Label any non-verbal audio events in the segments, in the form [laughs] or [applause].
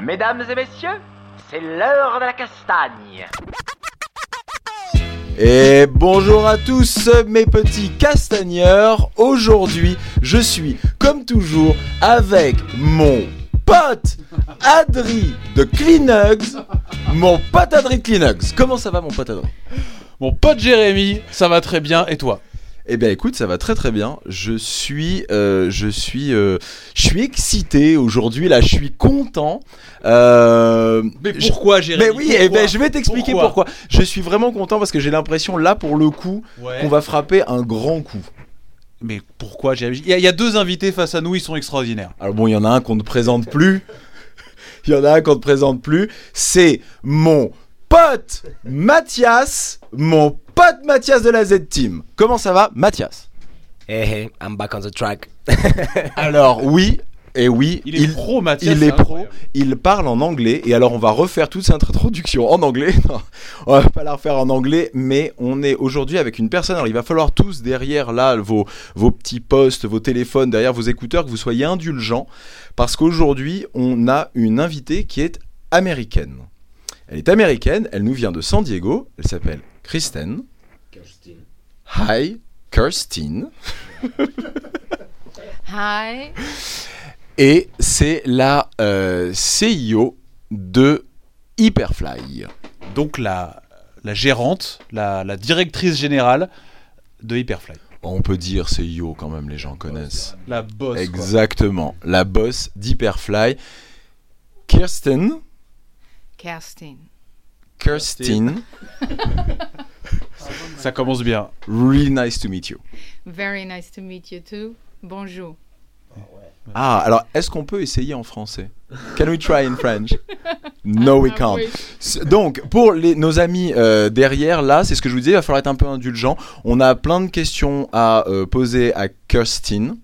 Mesdames et messieurs, c'est l'heure de la castagne. Et bonjour à tous mes petits castagneurs. Aujourd'hui, je suis comme toujours avec mon pote Adri de Kleenugs. Mon pote Adri de Kleenugs. Comment ça va mon pote Adri? Mon pote Jérémy, ça va très bien, et toi? Eh bien écoute, ça va très très bien. Je suis, euh, je suis, euh, je suis excité aujourd'hui. Là, je suis content. Euh, Mais je- pourquoi Jérémy? Mais oui, eh ben, je vais t'expliquer pourquoi? Je suis vraiment content parce que j'ai l'impression là pour le coup Ouais. qu'on va frapper un grand coup. Mais pourquoi Jérémy? Il y, a, il y a deux invités face à nous, ils sont extraordinaires. Alors bon, il y en a un qu'on ne présente plus. Il y en a un qu'on ne présente plus. C'est mon pote Mathias, mon pote Mathias de la Z-Team. Comment ça va, Mathias? Hey, hey, I'm back on the track. [laughs] Alors oui, et oui, Il est pro, Mathias. il est pro, incroyable. il parle en anglais, et alors on va refaire toute cette introduction en anglais. [laughs] Non, on va pas la refaire en anglais, mais on est aujourd'hui avec une personne. Alors il va falloir tous derrière là vos, vos petits postes, vos téléphones, derrière vos écouteurs, que vous soyez indulgents, parce qu'aujourd'hui on a une invitée qui est américaine. Elle est américaine, elle nous vient de San Diego, elle s'appelle Kristen. Hi, Kirsten. Hi. Et c'est la euh, CEO de Hyperfly. Donc la, la gérante, la, la directrice générale de Hyperfly. On peut dire CEO quand même, les gens connaissent. La boss. quoi. Exactement, la boss d'Hyperfly. Kirsten, Kerstin. Kirsten, [laughs] Ça commence bien. really nice to meet you. Very nice to meet you too. Bonjour. Ah, alors est-ce qu'on peut essayer en français? Can we try in French? No, we Ah, can't. Donc, pour les, nos amis euh, derrière, là, c'est ce que je vous disais, il va falloir être un peu indulgent. On a plein de questions à euh, poser à Kirsten.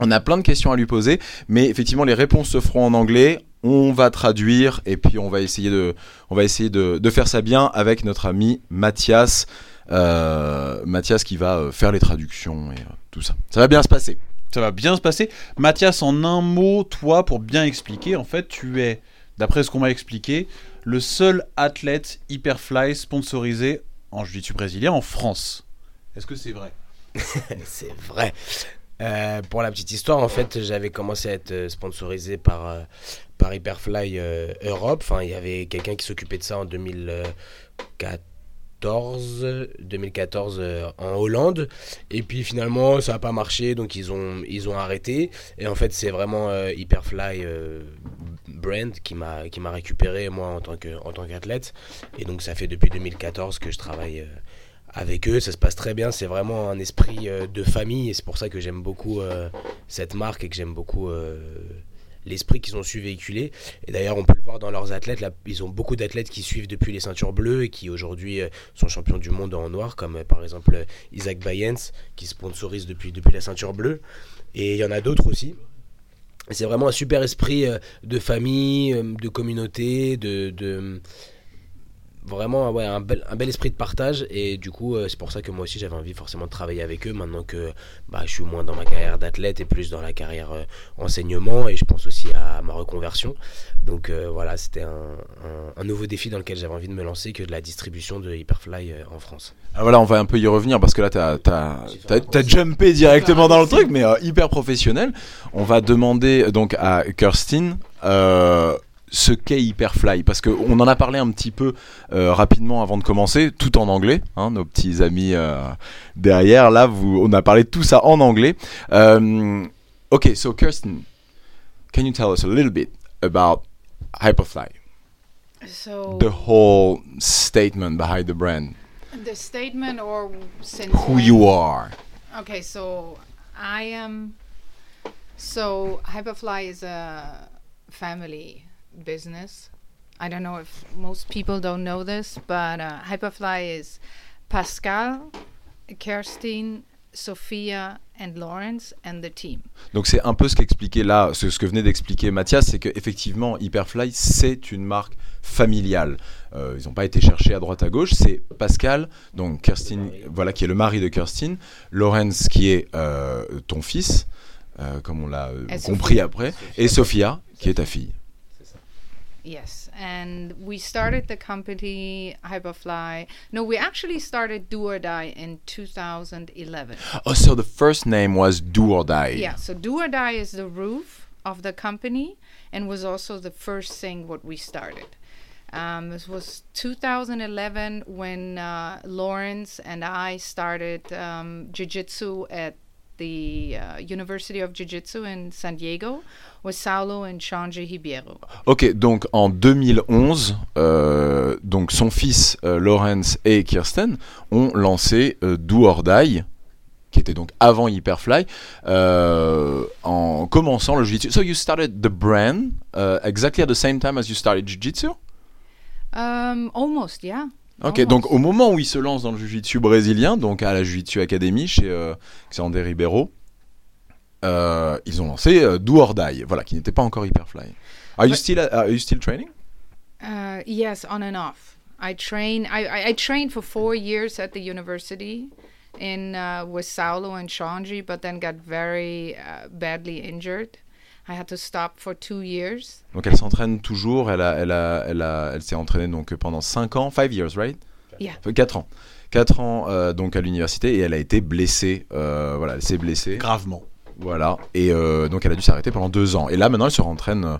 On a plein de questions à lui poser, mais effectivement, les réponses se feront en anglais. On va traduire et puis on va essayer de, on va essayer de, de faire ça bien avec notre ami Mathias. euh, Mathias qui va euh, faire les traductions et euh, tout ça. Ça va bien se passer. Ça va bien se passer. Mathias, en un mot, toi, pour bien expliquer, en fait, tu es, d'après ce qu'on m'a expliqué, le seul athlète Hyperfly sponsorisé en jiu-jitsu brésilien en France. Est-ce que c'est vrai? [laughs] C'est vrai. Euh, pour la petite histoire, en fait, j'avais commencé à être euh, sponsorisé par, euh, par Hyperfly Europe. Enfin, il y avait quelqu'un qui s'occupait de ça en 2014, 2014 euh, en Hollande. Et puis finalement, ça n'a pas marché, donc ils ont, ils ont arrêté. Et en fait, c'est vraiment Hyperfly Brand qui m'a récupéré moi en tant qu'athlète. Et donc ça fait depuis 2014 que je travaille. Avec eux, ça se passe très bien. C'est vraiment un esprit euh, de famille et c'est pour ça que j'aime beaucoup euh, cette marque et que j'aime beaucoup euh, l'esprit qu'ils ont su véhiculer. Et d'ailleurs, on peut le voir dans leurs athlètes. Ils ont beaucoup d'athlètes qui suivent depuis les ceintures bleues et qui aujourd'hui sont champions du monde en noir, comme par exemple Isaac Bayens qui sponsorise depuis, depuis la ceinture bleue. Et il y en a d'autres aussi. C'est vraiment un super esprit de famille, de communauté, de, vraiment ouais, un, bel, un bel esprit de partage. Et du coup euh, c'est pour ça que moi aussi j'avais envie forcément de travailler avec eux maintenant que bah, je suis moins dans ma carrière d'athlète et plus dans la carrière euh, enseignement et je pense aussi à ma reconversion. Donc euh, voilà c'était un, un- un nouveau défi dans lequel j'avais envie de me lancer que de la distribution de Hyperfly euh, en France. Ah, voilà, on va un peu y revenir parce que là, t'as as, t'as jumpé directement dans le truc, mais euh, hyper professionnel. On va demander donc à Kirsten euh, ce qu'est Hyperfly parce qu'on en a parlé un petit peu euh, rapidement avant de commencer, tout en anglais. hein, nos petits amis euh, derrière, là, vous, on a parlé de tout ça en anglais. Euh, ok, so Kirsten, can you tell us a little bit about Hyperfly? So The whole statement behind the brand, the statement or since who when- you are. Okay, so I am. So Hyperfly is a family business. I don't know if most people don't know this, but uh, Hyperfly is Pascal, Kerstin, Sophia, and Lawrence, and the team. Donc c'est un peu ce qu'expliquait là, ce, ce que venait d'expliquer Mathias, c'est qu'effectivement Hyperfly c'est une marque familiale. Euh, ils n'ont pas été cherchés à droite à gauche. C'est Pascal, donc Kirsten, voilà qui est le mari de Kirsten, Lawrence qui est euh, ton fils, euh, comme on l'a euh, compris Sophia. après, et Sophia, qui est ta fille. Yes, and we started the company Hyperfly. No, we actually started Do or Die in 2011. Oh, so the first name was Do or Die. Yeah, so Do or Die is the roof of the company and was also the first thing what we started. Um, this was 2011 when uh, Lawrence and I started um, Jiu Jitsu at the uh, University of Jiu Jitsu in San Diego with Saulo and Change Hibiero. Ok, donc en 2011, euh, donc son fils euh, Lawrence et Kirsten ont lancé euh, Do or Die, qui était donc avant Hyperfly, euh, en commençant le Jiu-Jitsu. So you started the brand uh, exactly at the same time as you started Jiu-Jitsu? Um, almost, yeah. Ok, Almost. donc au moment où il se lance dans le Jiu-Jitsu brésilien, donc à la Jiu-Jitsu Academy chez euh, Xander Ribeiro, euh, ils ont lancé euh, Do or Die, voilà, qui n'était pas encore Hyperfly. Are you still, are you still training? Uh, yes, on and off. I train. I, I, I trained for four years at the university, in uh, with Saulo and Shanji, but then got very uh, badly injured. I had to stop for two years. Donc elle s'entraîne toujours, elle, a, elle, a, elle, a, elle s'est entraînée donc pendant 5 ans, 5 years, right? Yeah. 4 ans. 4 ans euh, donc à l'université et elle a été blessée, euh, voilà, elle s'est blessée, Gravement. voilà, et euh, donc elle a dû s'arrêter pendant 2 ans. Et là maintenant elle se rentraîne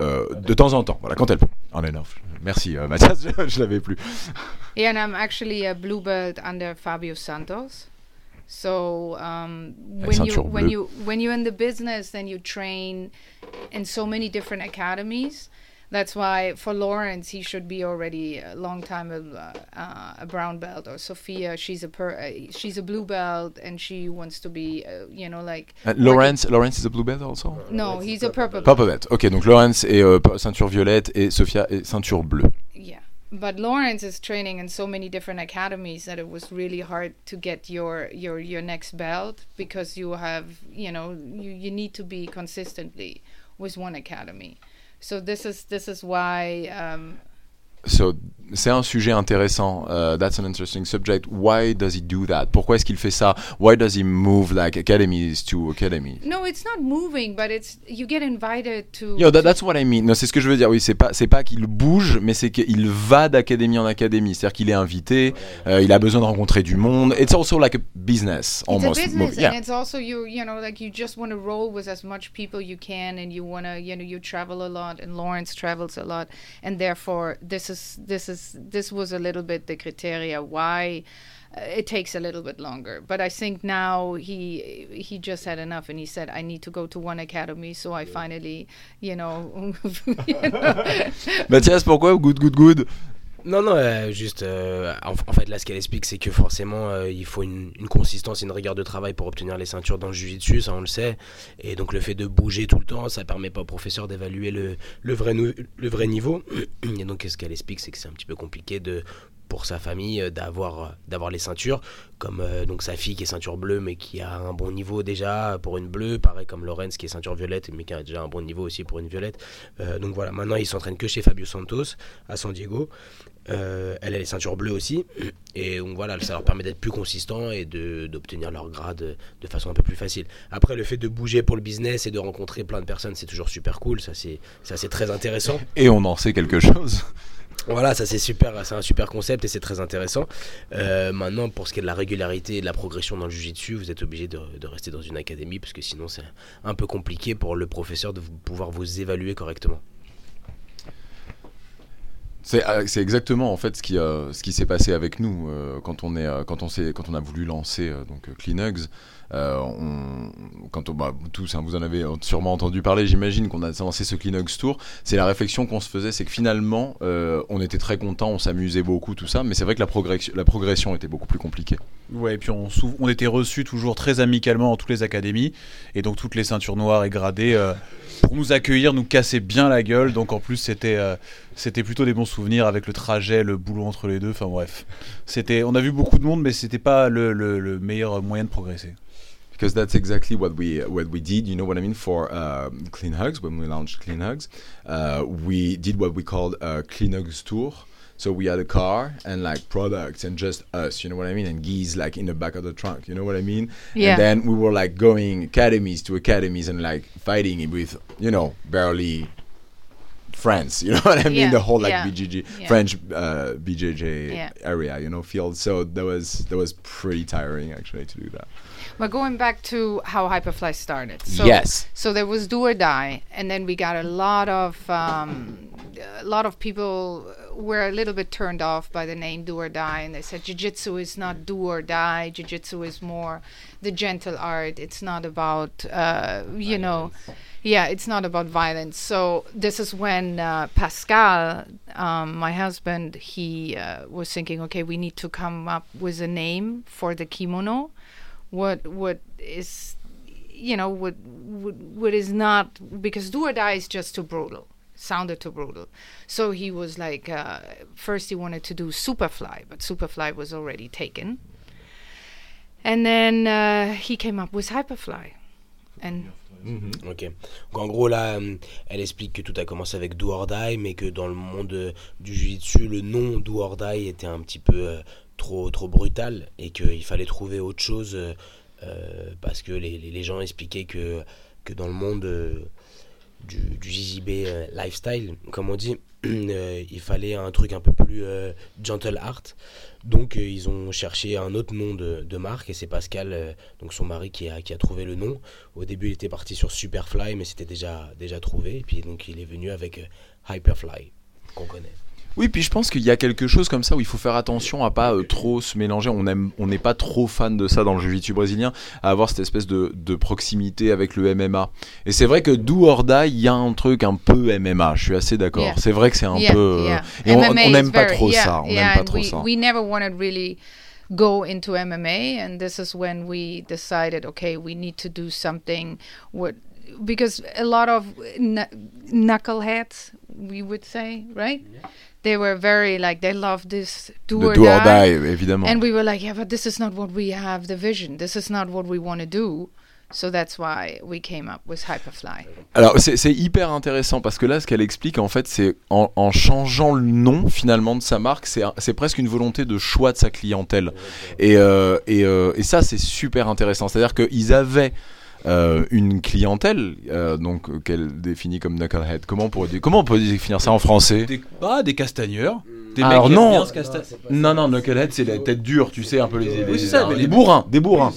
euh, de temps en temps, voilà, quand elle peut. On and off. Merci euh, Mathias, [laughs] je, je l'avais plus. Yeah, and I'm actually a blue belt under Fabio Santos. So um, when you ceinture when you when you're in the business, then you train in so many different academies. That's why for Lawrence, he should be already a long time a, uh, a brown belt. Or Sophia, she's a per, uh, she's a blue belt, and she wants to be, uh, you know, like Uh, Lawrence, Lawrence is a blue belt also no, he's a purple. Purple belt. Ok, donc Lawrence est euh, ceinture violette et Sophia est ceinture bleue. But Lawrence is training in so many different academies that it was really hard to get your your your next belt because you have, you know, you, you need to be consistently with one academy. So this is this is why um, So, c'est un sujet intéressant. Uh, that's an interesting subject. Why does he do that? Pourquoi est-ce qu'il fait ça? Why does he move like academies to academies? no, it's not moving, but it's you get invited to. Yo, that, that's what I mean. Non, c'est ce que je veux dire. Oui, c'est pas, c'est pas qu'il bouge, mais c'est qu'il va d'académie en académie. C'est-à-dire qu'il est invité, euh, il a besoin de rencontrer du monde. It's also like a business, it's almost. a business, Yeah. and it's also you. You know, like you just want to roll with as much people you can, and you want to, you know, you travel a lot, and Lawrence travels a lot, and therefore this is this is this was a little bit the criteria why uh, it takes a little bit longer. But I think now he he just had enough, and he said, I need to go to one academy, so I finally, you know, you [laughs] know [laughs] Mathias, pourquoi? Good, good, good. Non, non, euh, juste, euh, en, fait, là, ce qu'elle explique, c'est que forcément, euh, il faut une, consistance et une rigueur de travail pour obtenir les ceintures dans le jiu-jitsu, ça on le sait. Et donc, le fait de bouger tout le temps, ça permet pas au professeur d'évaluer le, vrai niveau. [clears throat] Et donc, ce qu'elle explique, c'est que c'est un petit peu compliqué pour sa famille d'avoir les ceintures comme donc sa fille qui est ceinture bleue mais qui a un bon niveau déjà pour une bleue pareil comme Lorenz qui est ceinture violette mais qui a déjà un bon niveau aussi pour une violette donc voilà maintenant il s'entraîne que chez Fabio Santos à San Diego euh, elle a les ceintures bleues aussi. Et donc voilà, ça leur permet d'être plus consistants et d'obtenir leur grade de façon un peu plus facile. Après, le fait de bouger pour le business et de rencontrer plein de personnes, c'est toujours super cool. Ça, c'est ça, c'est très intéressant. Et on en sait quelque chose. Voilà, ça c'est super, c'est un super concept et c'est très intéressant. Euh, maintenant, pour ce qui est de la régularité et de la progression dans le jiu-jitsu, vous êtes obligé de, de rester dans une académie parce que sinon c'est un peu compliqué pour le professeur de pouvoir vous évaluer correctement. C'est euh, c'est exactement en fait ce qui, euh, ce qui s'est passé avec nous euh, quand on est euh, quand on quand on a voulu lancer donc Clean Hugs. Euh, on, quand on, bah, tous, hein, vous en avez sûrement entendu parler, j'imagine qu'on a lancé ce Clean Hugs Tour. C'est la réflexion qu'on se faisait, c'est que finalement, euh, on était très content, on s'amusait beaucoup, tout ça, mais c'est vrai que la progression, était beaucoup plus compliquée. Ouais, et puis on, était reçus toujours très amicalement dans toutes les académies, et donc toutes les ceintures noires et gradées, euh, pour nous accueillir, nous casser bien la gueule, donc en plus c'était euh, c'était plutôt des bons souvenirs avec le trajet, le boulot entre les deux, enfin bref. On a vu beaucoup de monde, mais c'était pas le meilleur moyen de progresser. Because that's exactly what we what we did. You know what I mean? For uh, Clean Hugs, when we launched Clean Hugs, uh, we did what we called a Clean Hugs tour. So we had a car and like products and just us, you know what I mean? And geese like in the back of the trunk, you know what I mean? Yeah. And then we were like going academies to academies and like fighting with, you know, barely friends, you [laughs] know what I mean? Yeah, The whole like yeah, BGG yeah. French uh, BJJ Yeah. area, you know, field. So that was that was pretty tiring actually to do that. But going back to how Hyperfly started. So, Yes. So there was do or die, and then we got a lot of um, a lot of people were a little bit turned off by the name do or die, and they said jiu-jitsu is not do or die. Jiu-jitsu is more the gentle art. It's not about uh, you know. Yeah, it's not about violence. So this is when uh, Pascal, um, my husband, he uh, was thinking, okay, we need to come up with a name for the kimono what what is you know what what, what is not because do or die is just too brutal sounded too brutal. So he was like uh, first he wanted to do superfly but superfly was already taken. And then uh, he came up with hyperfly. And Ok. Donc en gros là, euh, elle explique que tout a commencé avec Do or Die, mais que dans le monde euh, du jiu-jitsu, le nom Do or Die était un petit peu euh, trop trop brutal et qu'il fallait trouver autre chose euh, euh, parce que les, les- gens expliquaient que que dans le monde euh, du, du JJB lifestyle, comme on dit, [clears throat] il fallait un truc un peu plus gentle art. Donc ils ont cherché un autre nom de, de marque et c'est Pascal, donc son mari, qui a, qui a trouvé le nom. Au début il était parti sur Superfly mais c'était déjà, déjà trouvé. Et puis donc il est venu avec Hyperfly, qu'on connaît. Oui, puis je pense qu'il y a quelque chose comme ça où il faut faire attention à pas euh, trop se mélanger. On aime, on n'est pas trop fan de ça dans le jiu-jitsu brésilien, à avoir cette espèce de, de proximité avec le MMA. Et c'est vrai que do or die, il y a un truc un peu MMA. Je suis assez d'accord. Yeah. C'est vrai que c'est un yeah, peu. yeah. Et on n'aime pas very- trop yeah, ça. On yeah, n'aime pas trop we, ça. we never wanted really go into MMA, and this is when we decided, okay, we need to do something. What because a lot of kn- knuckleheads, we would say, right? They were very like they loved this do, or, do or die. die, évidemment. And we were like, yeah, but this is not what we have the vision. This is not what we want to do. So that's why we came up with Hyperfly. Alors c'est hyper intéressant parce que là ce qu'elle explique en fait c'est en, en changeant le nom finalement de sa marque c'est presque une volonté de choix de sa clientèle et, euh, et, euh, et ça c'est super intéressant c'est à dire qu'ils avaient euh, une clientèle euh, donc euh, qu'elle définit comme knucklehead comment on pourrait dire- comment on peut définir ça en français? Des, ah, des castagneurs. Des Alors mecs qui aiment non. bien se casta- non non knucklehead c'est la tête dure tu sais un peu les, les, Oui, c'est ça, mais les les- bourrins des bourrins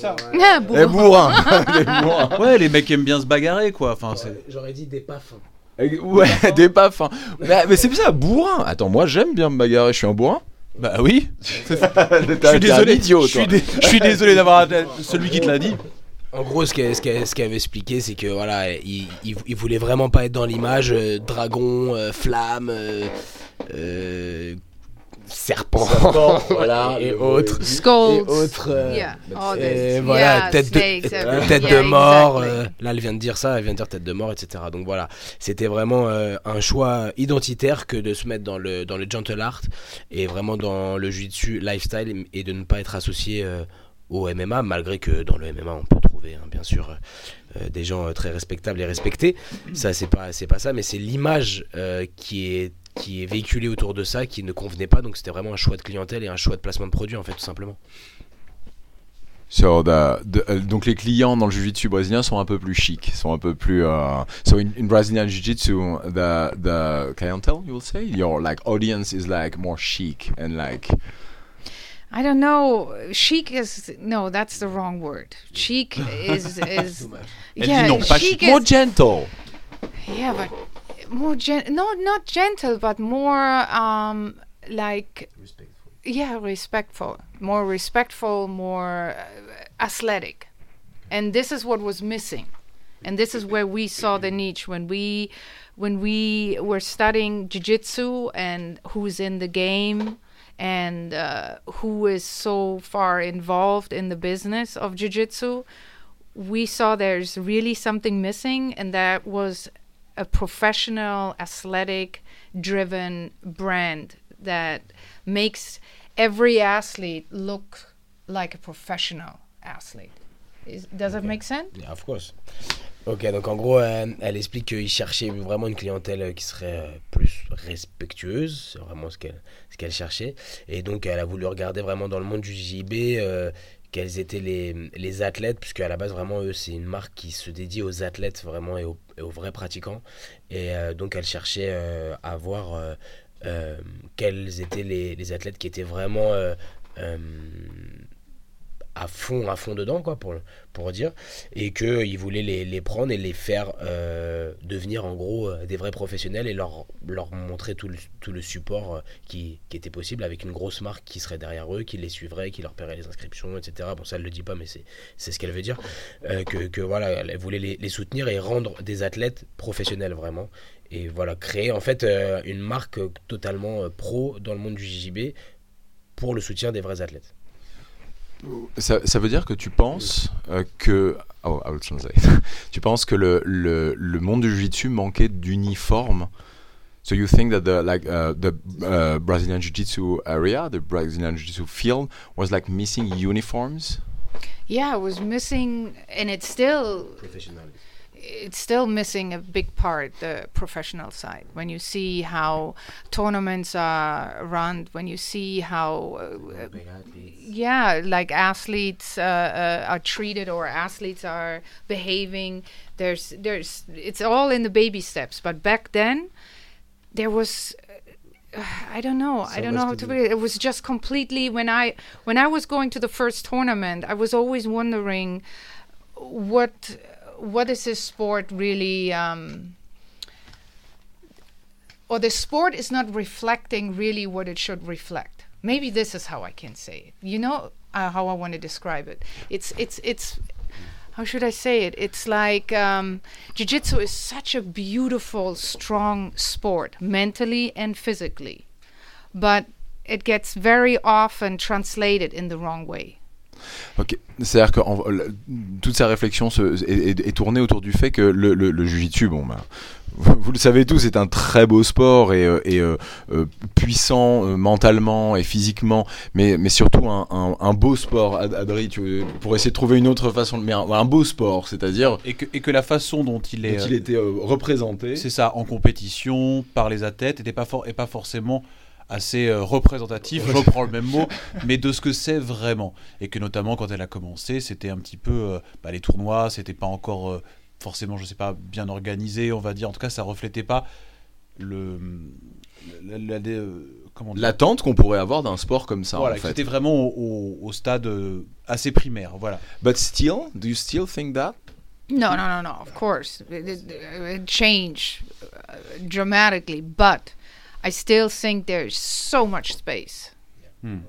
les bourrins [laughs] [laughs] les bourrins Ouais, les mecs qui aiment bien se bagarrer, quoi. Enfin, c'est. J'aurais dit des pafs. Ouais, [laughs] des pafs. hein. Mais, mais c'est ça, bourrin. Attends, moi j'aime bien me bagarrer, je suis un bourrin. Bah oui. Je suis désolé. je, suis dé- je suis désolé d'avoir celui qui te l'a dit. En gros, ce qu'elle avait expliqué, c'est que voilà, il, il, il voulait vraiment pas être dans l'image euh, dragon, euh, flamme, euh, euh, serpent, [laughs] voilà, et autres. Et Skulls. autres. euh, yeah, et voilà, yeah, tête de, snakes, tête de mort. exactly. euh, là, elle vient de dire ça, elle vient de dire tête de mort, etc. Donc voilà, c'était vraiment euh, un choix identitaire que de se mettre dans le, dans le gentle art et vraiment dans le jiu-jitsu lifestyle et de ne pas être associé euh, au MMA, malgré que dans le MMA, on peut hein, bien sûr, euh, des gens euh, très respectables et respectés. Ça, c'est pas, c'est pas ça, mais c'est l'image euh, qui est qui est véhiculée autour de ça qui ne convenait pas donc c'était vraiment un choix de clientèle et un choix de placement de produit en fait tout simplement So the, the- euh, donc les clients dans le jiu-jitsu brésilien sont un peu plus chics, sont un peu plus. euh, so in, Brazilian jiu-jitsu, the the clientele, you will say, your audience is like more chic and like. I don't know. Chic is no, that's the wrong word. Chic [laughs] is is yeah. pas chic chic, more is gentle. yeah, but more gen. No, not gentle, but more um like yeah, respectful. More respectful, more uh, athletic, and this is what was missing. And this is where we saw the niche when we when we were studying jiu-jitsu and who's in the game and uh, who is so far involved in the business of jiu-jitsu we saw there's really something missing and that was a professional athletic driven brand that makes every athlete look like a professional athlete. Is, does that make sense? Yeah, of course. Ok, donc en gros, euh, elle explique qu'il cherchait vraiment une clientèle euh, qui serait euh, plus respectueuse, c'est vraiment ce qu'elle ce qu'elle cherchait. Et donc, elle a voulu regarder vraiment dans le monde du JB quels étaient les, les athlètes, puisque à la base, vraiment, eux, c'est une marque qui se dédie aux athlètes vraiment et aux, et aux vrais pratiquants. Et donc, elle cherchait à voir quels étaient les, les athlètes qui étaient vraiment. À fond à fond dedans quoi pour pour dire. Et que ils voulaient les, les prendre et les faire euh, devenir en gros euh, des vrais professionnels et leur leur montrer tout le, tout le support euh, qui, qui était possible avec une grosse marque qui serait derrière eux qui les suivrait qui leur paierait les inscriptions etc bon ça elle le dit pas mais c'est ce qu'elle veut dire. Que, que voilà elle voulait les, soutenir et rendre des athlètes professionnels vraiment. Et voilà créer en fait une marque totalement pro dans le monde du JJB pour le soutien des vrais athlètes Ça, ça veut dire que tu penses euh, que. Oh, I will translate. [laughs] tu penses que le, le, le monde du jiu-jitsu manquait d'uniforme? So you think that the like uh, the uh, Brazilian Jiu-Jitsu area, the Brazilian Jiu-Jitsu field, was like missing uniforms? Yeah, it was missing, and it's still professionnels it's still missing a big part the professional side when you see how tournaments are run when you see how uh, yeah like athletes uh, uh, are treated or athletes are behaving there's there's it's all in the baby steps but back then there was uh, I don't know. I don't know how to to put it. It was just completely when I when I was going to the first tournament, I was always wondering what what is this sport really um, or the sport is not reflecting really what it should reflect. Maybe this is how I can say it. You know uh, how I want to describe it. It's it's it's how should I say it? It's like um, jiu-jitsu is such a beautiful, strong sport, mentally and physically, but it gets very often translated in the wrong way. Ok, c'est-à-dire que en- toute sa réflexion se- est, est- est tournée autour du fait que le, le, le bon, bah, vous, le savez tous, c'est un très beau sport et, euh, et, euh, euh, puissant euh, mentalement et physiquement, mais, mais surtout un, un, un beau sport. Ad- Adri, tu, pour essayer de trouver une autre façon, de- mais un, un beau sport, c'est-à-dire Et que, et que la façon dont il est, dont il était représenté. c'est ça, en compétition, par les athlètes, et pas, for- et pas forcément assez euh, représentatif, je reprends le même mot, [laughs] mais de ce que c'est vraiment. Et que notamment quand elle a commencé, c'était un petit peu euh, bah, les tournois, c'était pas encore euh, forcément, je sais pas, bien organisé, on va dire. En tout cas, ça reflétait pas le. la- la- la- comment dire L'attente qu'on pourrait avoir d'un sport comme ça, voilà, en fait. c'était vraiment au, au- au stade euh, assez primaire, voilà. But still, do you still think that? No, no, no, no. Of course, it, it, it changed uh, dramatically, but I still think there's so much space. Hmm.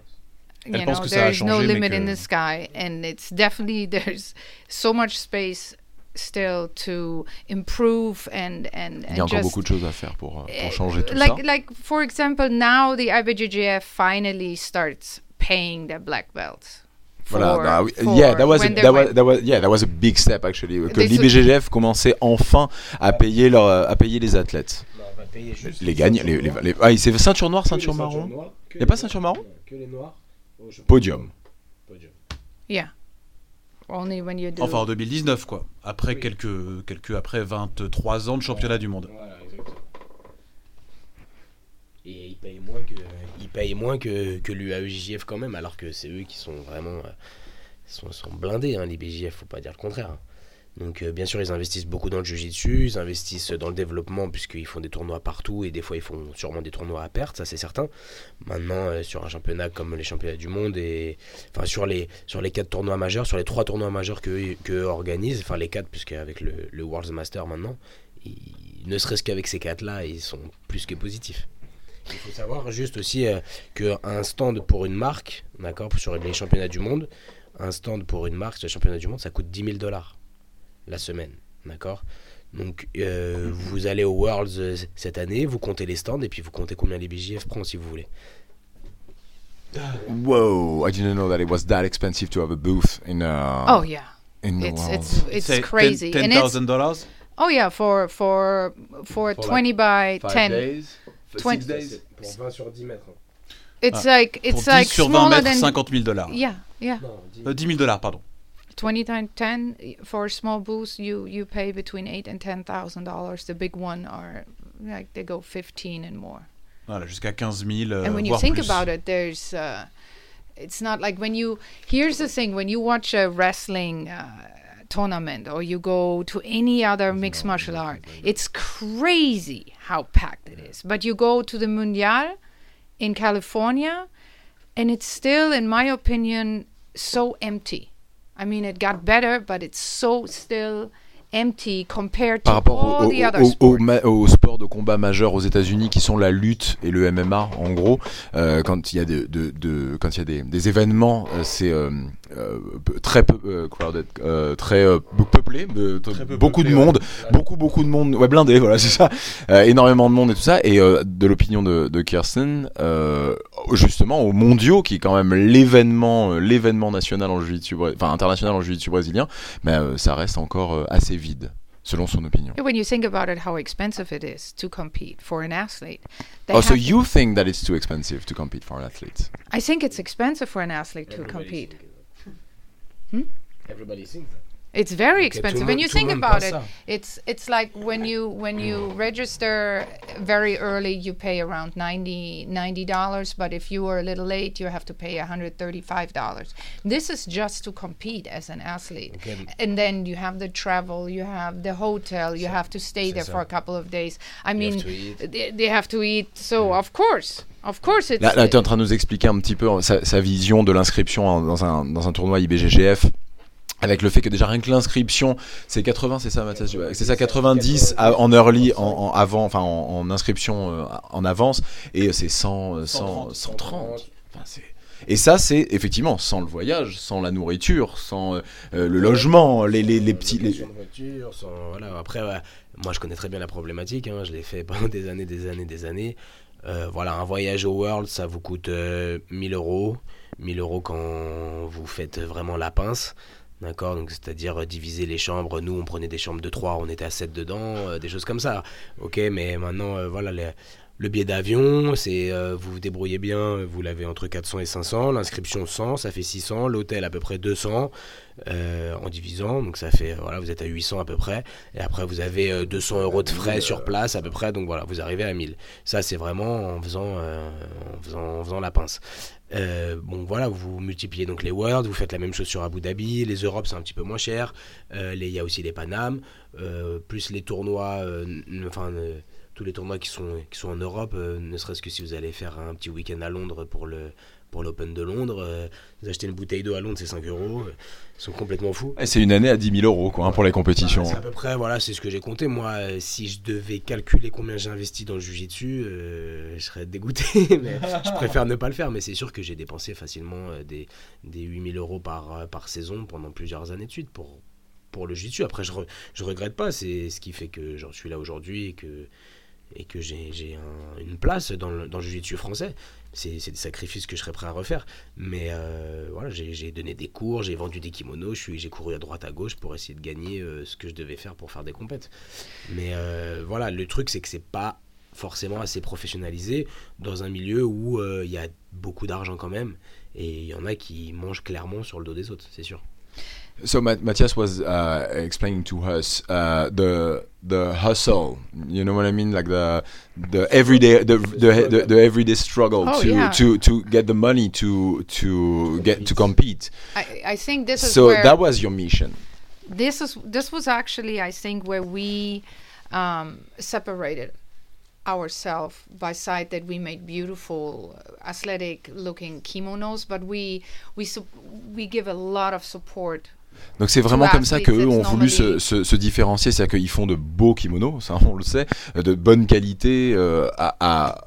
You Elle know, there's no limit in the sky, and it's definitely [laughs] there's so much space still to improve and and, Il y a and encore beaucoup de choses à faire pour, euh, uh, pour changer tout like ça. like for example, now the IBJJF finally starts paying their black belts. Voilà, for- oui, for yeah, that was, a, that, was, that was, yeah, that was a big step actually. Que l'IBGGF commençait enfin à payer leur, à payer les athlètes. Juste Les gagne, les, les, les- ah, il fait ceinture noire, ceinture marron. Y a pas ceinture marron Que les noirs. Oh, Podium. Podium. Yeah. Only when you do. Enfin en 2019 quoi. Après quelques quelques après 23 ans de championnat du monde. Voilà, exactement. Et ils payent moins que, ils payent moins que, que l'UAEJF quand même, alors que c'est eux qui sont vraiment euh, sont, sont blindés, hein, les BJF, faut pas dire le contraire. hein. Donc euh, bien sûr, ils investissent beaucoup dans le jiu-jitsu, ils investissent dans le développement puisqu'ils font des tournois partout et des fois ils font sûrement des tournois à perte, ça c'est certain. Maintenant, euh, sur un championnat comme les championnats du monde et enfin sur les sur les quatre tournois majeurs, sur les trois tournois majeurs que que organisent, enfin les quatre puisque avec le, le World Master maintenant, ne serait-ce qu'avec ces quatre-là, ils sont plus que positifs. Il faut savoir juste aussi euh, qu'un stand pour une marque, d'accord, sur les championnats du monde, un stand pour une marque sur les championnats du monde, ça coûte 10 000 dollars la semaine, d'accord? Donc euh, vous allez au Worlds euh, cette année, vous comptez les stands et puis vous comptez combien les BJF prend si vous voulez. Whoa, I didn't know that it was that expensive to have a booth in uh, oh yeah, in the it's world. it's it's C'est crazy, ten and it's thousand dollars? oh yeah for for for, For twenty by Five ten. days, for Twenty- six days? Pour 20 sur 10 mètres. It's Ah, like Pour it's 10 like sur 20 smaller mètres, than 50 000 dollars. yeah yeah. Non, 10 Euh, 10 000 dollars, pardon. 20 times 10 for a small booth you you pay between eight and ten thousand dollars. The big one are like they go 15 and more. Voilà, jusqu'à 15 000. euh, and when you think plus. about it there's uh, it's not like when you here's the thing when you watch a wrestling uh, tournament or you go to any other mixed martial art it's crazy how packed it is. But you go to the mundial in california and it's still in my opinion so empty i mean it got better but it's so still empty compared to Par rapport all au, the au- other au- sports au aux sports de combat majeurs aux États-Unis qui sont la lutte et le MMA en gros, euh, quand il y a de, de- de- quand il y a des, des événements, euh, c'est euh, euh, très peu euh, crowded, euh, très euh, peuplé, de- Très peu beaucoup peuplé, de monde, ouais. beaucoup beaucoup de monde, ouais blindé, [laughs] voilà c'est ça, Euh, énormément de monde et tout ça, et euh, de l'opinion de, de Kirsten, euh, justement aux mondiaux qui est quand même l'événement, euh, l'événement national en jiu enfin international en jiu brésilien, mais euh, ça reste encore euh, assez vide, selon son opinion. When you think about it how expensive it is to compete for an athlete Oh, so you think that it's too expensive to compete for an athlete? I think it's expensive for an athlete to compete. Hmm? Everybody thinks that. It's very Ok, expensive. le When you think about pense it, it's it's like when you when you register very early, you pay around 90 dollars. But if you are a little late, you have to pay hundred thirty five dollars. This is just to compete as an athlete, Ok. and then you have the travel, you have the hotel, you have to stay there ça. for a couple of days. I You mean, have they, they have to eat. So of course, of course, it's Là, là tu es en train de nous expliquer un petit peu sa, sa vision de l'inscription dans un, dans un tournoi IBGGF. Avec le fait que déjà rien que l'inscription, c'est 80, c'est ça Mathias C'est ça 90 à- en early, en, en avant, enfin en, en inscription euh, en avance, et c'est 100, euh, 100, 130. Enfin, c'est- et ça, c'est effectivement sans le voyage, sans la nourriture, sans euh, euh, le logement, les, les, les petits. les- voiture, sans- voilà. Après, ouais, moi je connais très bien la problématique. hein, je l'ai fait pendant des années, des années, des années. Euh, voilà, un voyage au World, ça vous coûte euh, 1000 euros. 1000 euros quand vous faites vraiment la pince. D'accord, donc c'est-à-dire euh, diviser les chambres. Nous, on prenait des chambres de 3, on était à 7 dedans, euh, des choses comme ça. Ok, mais maintenant, euh, voilà, le billet d'avion, c'est vous vous débrouillez bien, vous l'avez entre 400 et 500. L'inscription 100, ça fait 600. L'hôtel à peu près 200 euh, en divisant, donc ça fait, voilà, vous êtes à 800 à peu près. Et après, vous avez euh, 200 euros de frais sur place à peu près, donc voilà, vous arrivez à 1000. Ça, c'est vraiment en faisant, en faisant, en faisant la pince. Euh, bon voilà, vous multipliez donc les Worlds, vous faites la même chose sur Abu Dhabi, les Europes c'est un petit peu moins cher, Euh, il y a aussi les Panam, euh, plus les tournois, euh, enfin tous les tournois qui sont, qui sont en Europe, ne serait-ce que si vous allez faire un petit week-end à Londres pour le pour l'Open de Londres, euh, vous achetez une bouteille d'eau à Londres c'est 5 euros, euh, ils sont complètement fous. Et c'est une année à 10 000 euros quoi, hein, pour les compétitions. Bah, c'est à peu près, voilà, c'est ce que j'ai compté. Moi, euh, si je devais calculer combien j'ai investi dans le Jiu-Jitsu, euh, je serais dégoûté. [laughs] mais je préfère ne pas le faire. Mais c'est sûr que j'ai dépensé facilement des, des 8000 euros par, par saison pendant plusieurs années de suite pour, pour le Jiu-Jitsu. Après, je, re- je regrette pas. C'est ce qui fait que j'en suis là aujourd'hui et que, et que j'ai j'ai un- une place dans le, dans le Jiu-Jitsu français. C'est des sacrifices que je serais prêt à refaire. Mais euh, voilà, j'ai donné des cours, j'ai vendu des kimonos, j'ai couru à droite à gauche pour essayer de gagner euh, ce que je devais faire pour faire des compètes. Mais euh, voilà, le truc c'est que c'est pas forcément assez professionnalisé dans un milieu où il y a beaucoup d'argent quand même et il y en a qui mangent clairement sur le dos des autres, c'est sûr. So Ma- Matthias was uh, explaining to us uh, the the hustle. You know what I mean, like the the everyday the the, the, the everyday struggle Oh, to, yeah. to to get the money to to get to compete. I, I think this is So where that was your mission. this is this was actually I think where we um, separated ourselves by side that we made beautiful uh, athletic looking kimonos but we we sup- we give a lot of support Donc c'est vraiment comme ça athletes, qu'eux ont voulu se, normally- se, se différencier, c'est-à-dire qu'ils font de beaux kimonos, ça on le sait, euh, de bonne qualité euh, à, à-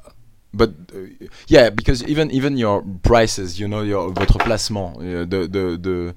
But uh, yeah, because even even your prices, you know, your votre placement, uh, the the the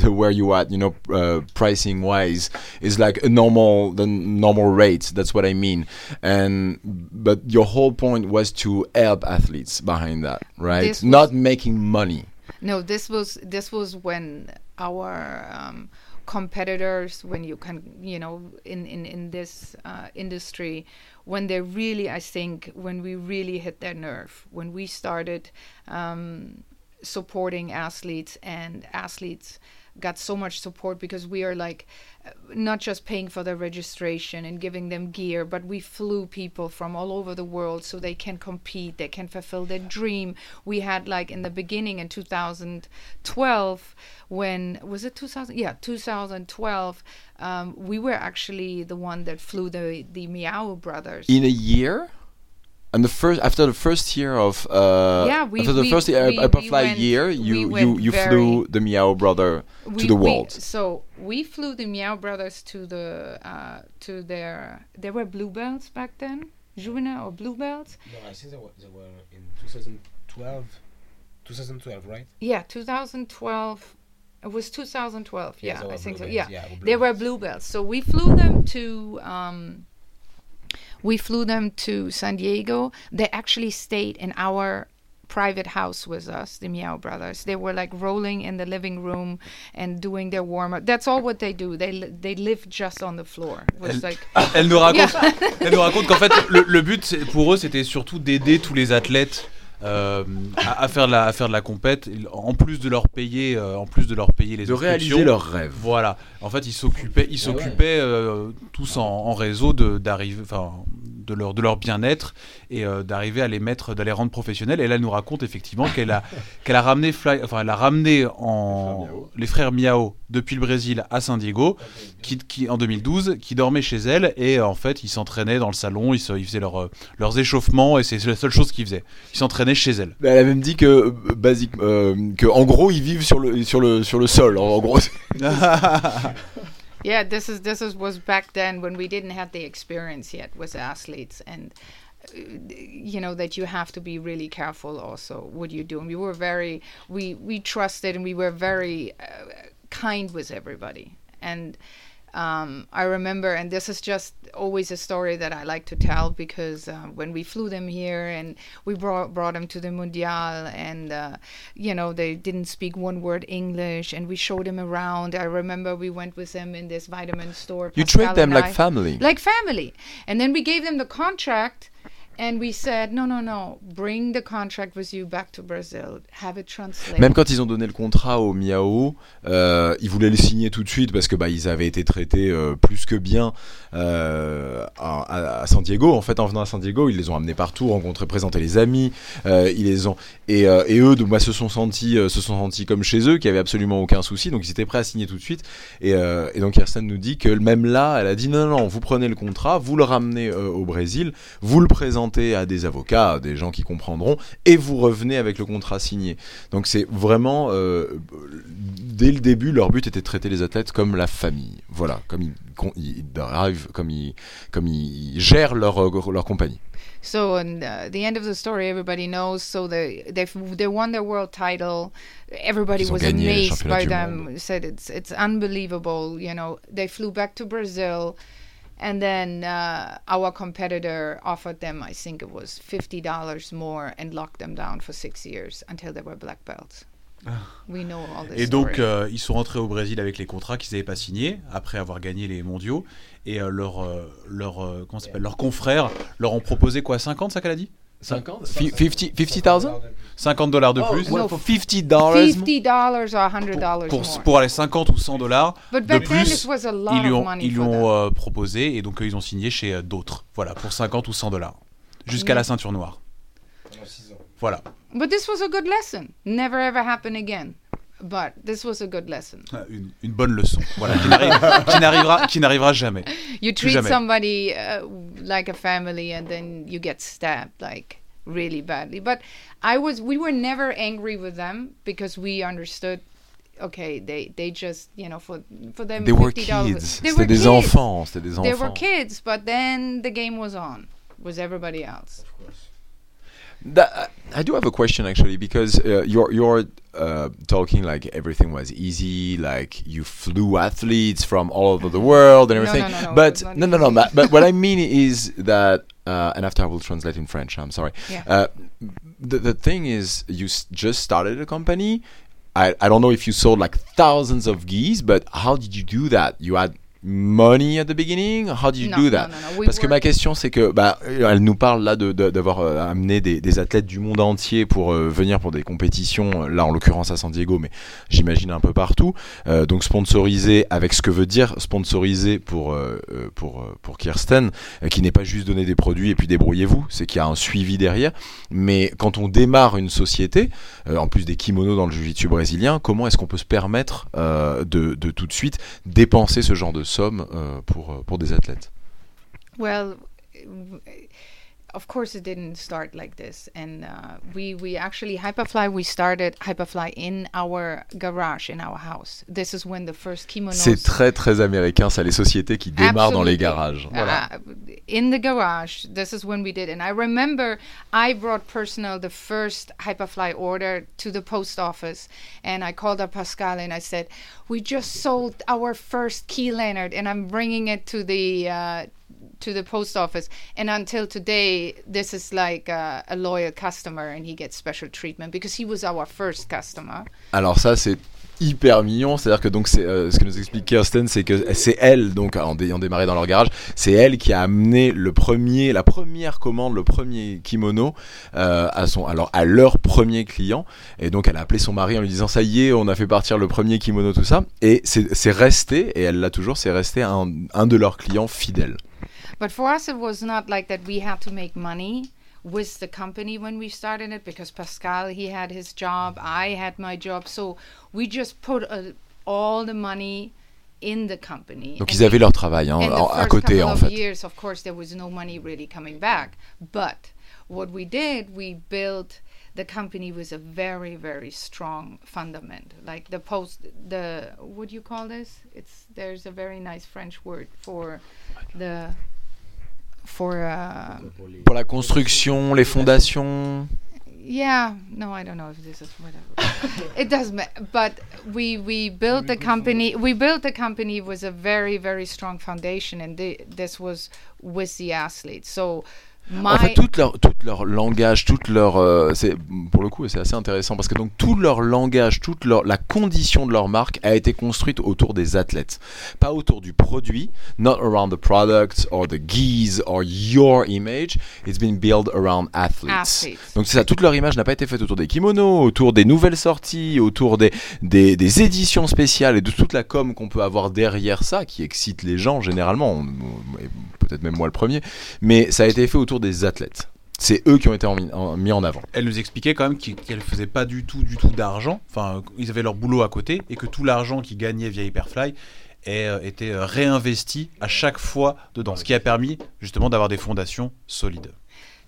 the [laughs] where you at, you know, uh, pricing wise, is like a normal the normal rate. That's what I mean. And but your whole point was to help athletes behind that, right? Not making money. No, this was this was when our um, competitors, when you can, you know, in in in this uh, industry, when they really, I think, when we really hit their nerve, when we started um, supporting athletes and athletes got so much support because we are like not just paying for their registration and giving them gear, but we flew people from all over the world so they can compete, they can fulfill their dream. We had like in the beginning in 2012 when was it 2000 yeah 2012 um, we were actually the one that flew the the meow brothers in a year and the first after the first year of uh, Yeah, we- after the we- first uh, we- we went- year, we you you you flew the Meow brother to we, the we- world. so we flew the Meow Brothers to the uh, to their. There were bluebells back then, Juvena or bluebells. No, I think they were, they were in 2012. 2012, right? Yeah, 2012. It was 2012. Yeah, Yeah, I think so. Yeah, yeah, or they were bluebells. bluebells. So we flew them to. Um, we flew them to San Diego. They actually stayed in our private house with us, the Meow Brothers. They were like rolling in the living room and doing their warm up. That's all what they do. They li- they live just on the floor. It was like Elle nous raconte, [laughs] elle nous raconte qu'en fait, le, le but pour eux, c'était surtout d'aider tous les athlètes euh, à, à faire de la, à faire de la compète, en plus de leur payer, euh, en plus de leur payer les De réaliser leurs rêves. Voilà. En fait, ils s'occupaient, ils Ah ouais. s'occupaient euh, tous en, en réseau de d'arriver, enfin, de leur de leur bien-être et euh, d'arriver à les mettre, d'aller rendre professionnels. Et là, elle nous raconte effectivement qu'elle a [laughs] qu'elle a ramené Fly, enfin, elle a ramené en les frères Miao depuis le Brésil à San Diego, qui, qui en 2012, qui dormaient chez elle et euh, en fait, ils s'entraînaient dans le salon, ils, se- ils faisaient leur, euh, leurs échauffements et c'est la seule chose qu'ils faisaient. Ils s'entraînaient chez elle. Mais Elle a même dit que basique, euh, que en gros ils vivent sur le sur le sur le sol. En, en gros. [laughs] Yeah, this is this is was back then when we didn't have the experience yet with athletes and uh, you know that you have to be really careful also what you do and we were very we we trusted and we were very uh, kind with everybody. And um, I remember, and this is just always a story that I like to tell because uh, when we flew them here and we brought brought them to the Mundial, and uh, you know they didn't speak one word English, and we showed them around. I remember we went with them in this vitamin store. You Pascal treat them like I- family. like family, and then we gave them the contract. And we said, no, no, no, bring the contract with you back to Brazil. Have it translated. Même quand ils ont donné le contrat au Miao, euh, ils voulaient le signer tout de suite parce que bah ils avaient été traités euh, plus que bien euh, à, à- San Diego. En fait, en venant à San Diego, ils les ont amenés partout, rencontrés, présenté les amis. euh, ils les ont et, euh, et eux, donc, bah, se sont sentis, euh, se sont sentis comme chez eux, qui avait absolument aucun souci. Donc ils étaient prêts à signer tout de suite. Et, et donc Kirsten nous dit que même là, elle a dit non, non, non, vous prenez le contrat, vous le ramenez au Brésil, vous le présentez à des avocats, à des gens qui comprendront, et vous revenez avec le contrat signé. Donc c'est vraiment euh, dès le début, leur but était de traiter les athlètes comme la famille. Voilà, comme ils, ils drive, comme ils, comme ils gèrent leur leur compagnie. So, and uh, the end of the story, everybody knows. So they they they won their world title. Everybody was amazed by them. monde. Said it's it's unbelievable. You know, they flew back to Brazil, and then uh, our competitor offered them, I think it was fifty dollars more, and locked them down for six years until they were black belts. We know all this. Et donc, euh, ils sont rentrés au Brésil avec les contrats qu'ils n'avaient pas signés après avoir gagné les mondiaux. Et euh, leur, euh, leur, euh, comment leurs confrères leur ont proposé quoi 50, ça qu'elle a dit? 50 50 50,000 50 dollars de plus well, for 50 dollars fifty dollars or hundred dollars pour, more. pour aller 50 ou 100 dollars. But De back then, plus, it was a lot ils lui of ont, money ils lui ont euh, proposé et donc euh, ils ont signé chez euh, d'autres. Voilà, pour 50 ou 100 dollars. Jusqu'à la ceinture noire. Voilà. But this was a good lesson. Never ever happen again. But this was a good lesson. Une, une bonne leçon. Voilà, qui n'arrive- qui n'arrivera, qui n'arrivera jamais. You treat jamais. somebody uh, like a family and then you get stabbed like really badly. But I was we were never angry with them because we understood okay, they they just, you know, for for them They were $50 kids. They C'était were des kids. enfants, c'était des They were kids, but then the game was on with everybody else. That, I do have a question actually because uh, you're you're uh, talking like everything was easy, like you flew athletes from all over the world and everything. no, no, no, but no, no, no. But, but what I [laughs] mean is that, uh, and after I will translate in French. I'm sorry. Yeah. Uh, the the thing is, you s- just started a company. I I don't know if you sold like thousands of geese, but how did you do that? You had money at the beginning? How did you no, do that? no, no. We Parce que ma question c'est que bah elle nous parle là de- de- d'avoir euh, amené des, des athlètes du monde entier pour euh, venir pour des compétitions euh, là en l'occurrence à San Diego mais j'imagine un peu partout Euh, donc sponsorisé avec ce que veut dire sponsorisé pour pour pour Kirsten qui n'est pas juste donner des produits et puis débrouillez-vous c'est qu'il y a un suivi derrière mais quand on démarre une société en plus des kimonos dans le jiu-jitsu brésilien comment est-ce qu'on peut se permettre de, de tout de suite dépenser ce genre de somme euh, pour euh, pour des athlètes. Well, of course, it didn't start like this, and uh, we we actually Hyperfly. We started Hyperfly in our garage in our house. This is when the first kimonos. C'est très très américain, ça, les sociétés qui démarrent dans les garages. Voilà. Uh, in the garage. This is when we did. And I remember I brought personal the first Hyperfly order to the post office, and I called up Pascal and I said, "We just sold our first key leonard and I'm bringing it to the." Uh, to the post office, and until today, this is like a loyal customer, and he gets special treatment because he was our first customer. Alors ça, c'est hyper mignon. C'est-à-dire que donc euh, ce que nous explique Kirsten, c'est que c'est elle, donc en, dé- démarré dans leur garage, c'est elle qui a amené le premier, la première commande, le premier kimono euh, à son, alors à leur premier client. Et donc elle a appelé son mari en lui disant ça y est, on a fait partir le premier kimono, tout ça. Et c'est resté, et elle l'a toujours, c'est resté un de leurs clients fidèles. But for us, it was not like that. We had to make money with the company when we started it because Pascal he had his job, I had my job, so we just put uh, all the money in the company. Donc And ils avaient leur travail hein, and the en- à côté en fait. years, of course, there was no money really coming back. But what we did, we built the company with a very, very strong fundament. Like the post, the what do you call this? It's there's a very nice French word for the for uh, Pour la construction, les fondations. yeah no i don't know if this is whatever it doesn't matter but we we built the company we built the company with a very very strong foundation and the, this was with the athletes so my En fait, tout leur, langage, toute leur, euh, c'est pour le coup, c'est assez intéressant parce que donc tout leur langage, toute leur, la condition de leur marque a été construite autour des athlètes, pas autour du produit, not around the product or the geese or your image. It's been built around athletes. Donc c'est ça, toute leur image n'a pas été faite autour des kimonos, autour des nouvelles sorties, autour des, des, des éditions spéciales et de toute la com qu'on peut avoir derrière ça, qui excite les gens généralement, peut-être même moi le premier, mais ça a été fait autour des athlètes. C'est eux qui ont été en- en- mis en avant. Elle nous expliquait quand même qu'elle faisaient pas du tout, du tout d'argent. Enfin, ils avaient leur boulot à côté et que tout l'argent qu'ils gagnaient via Hyperfly est, euh, était euh, réinvesti à chaque fois dedans, ce qui a permis justement d'avoir des fondations solides.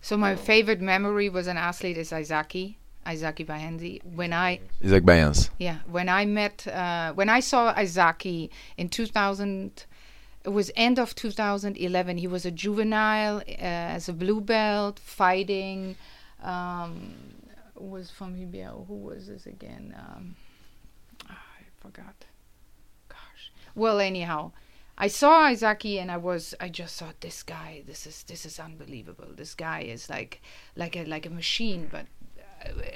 so my favorite memory was an athlete is isaki isaki bahenzi when i Isaac Bayens. Yeah, when I met, uh, when I saw Izaki in 2000, it was end of 2011. He was a juvenile uh, as a blue belt fighting. Um, was from Hibia. Who was this again? Um, ah, I forgot. Gosh. Well, anyhow, I saw Izaki and I was, I just thought this guy, this is, this is unbelievable. This guy is like, like a, like a machine, but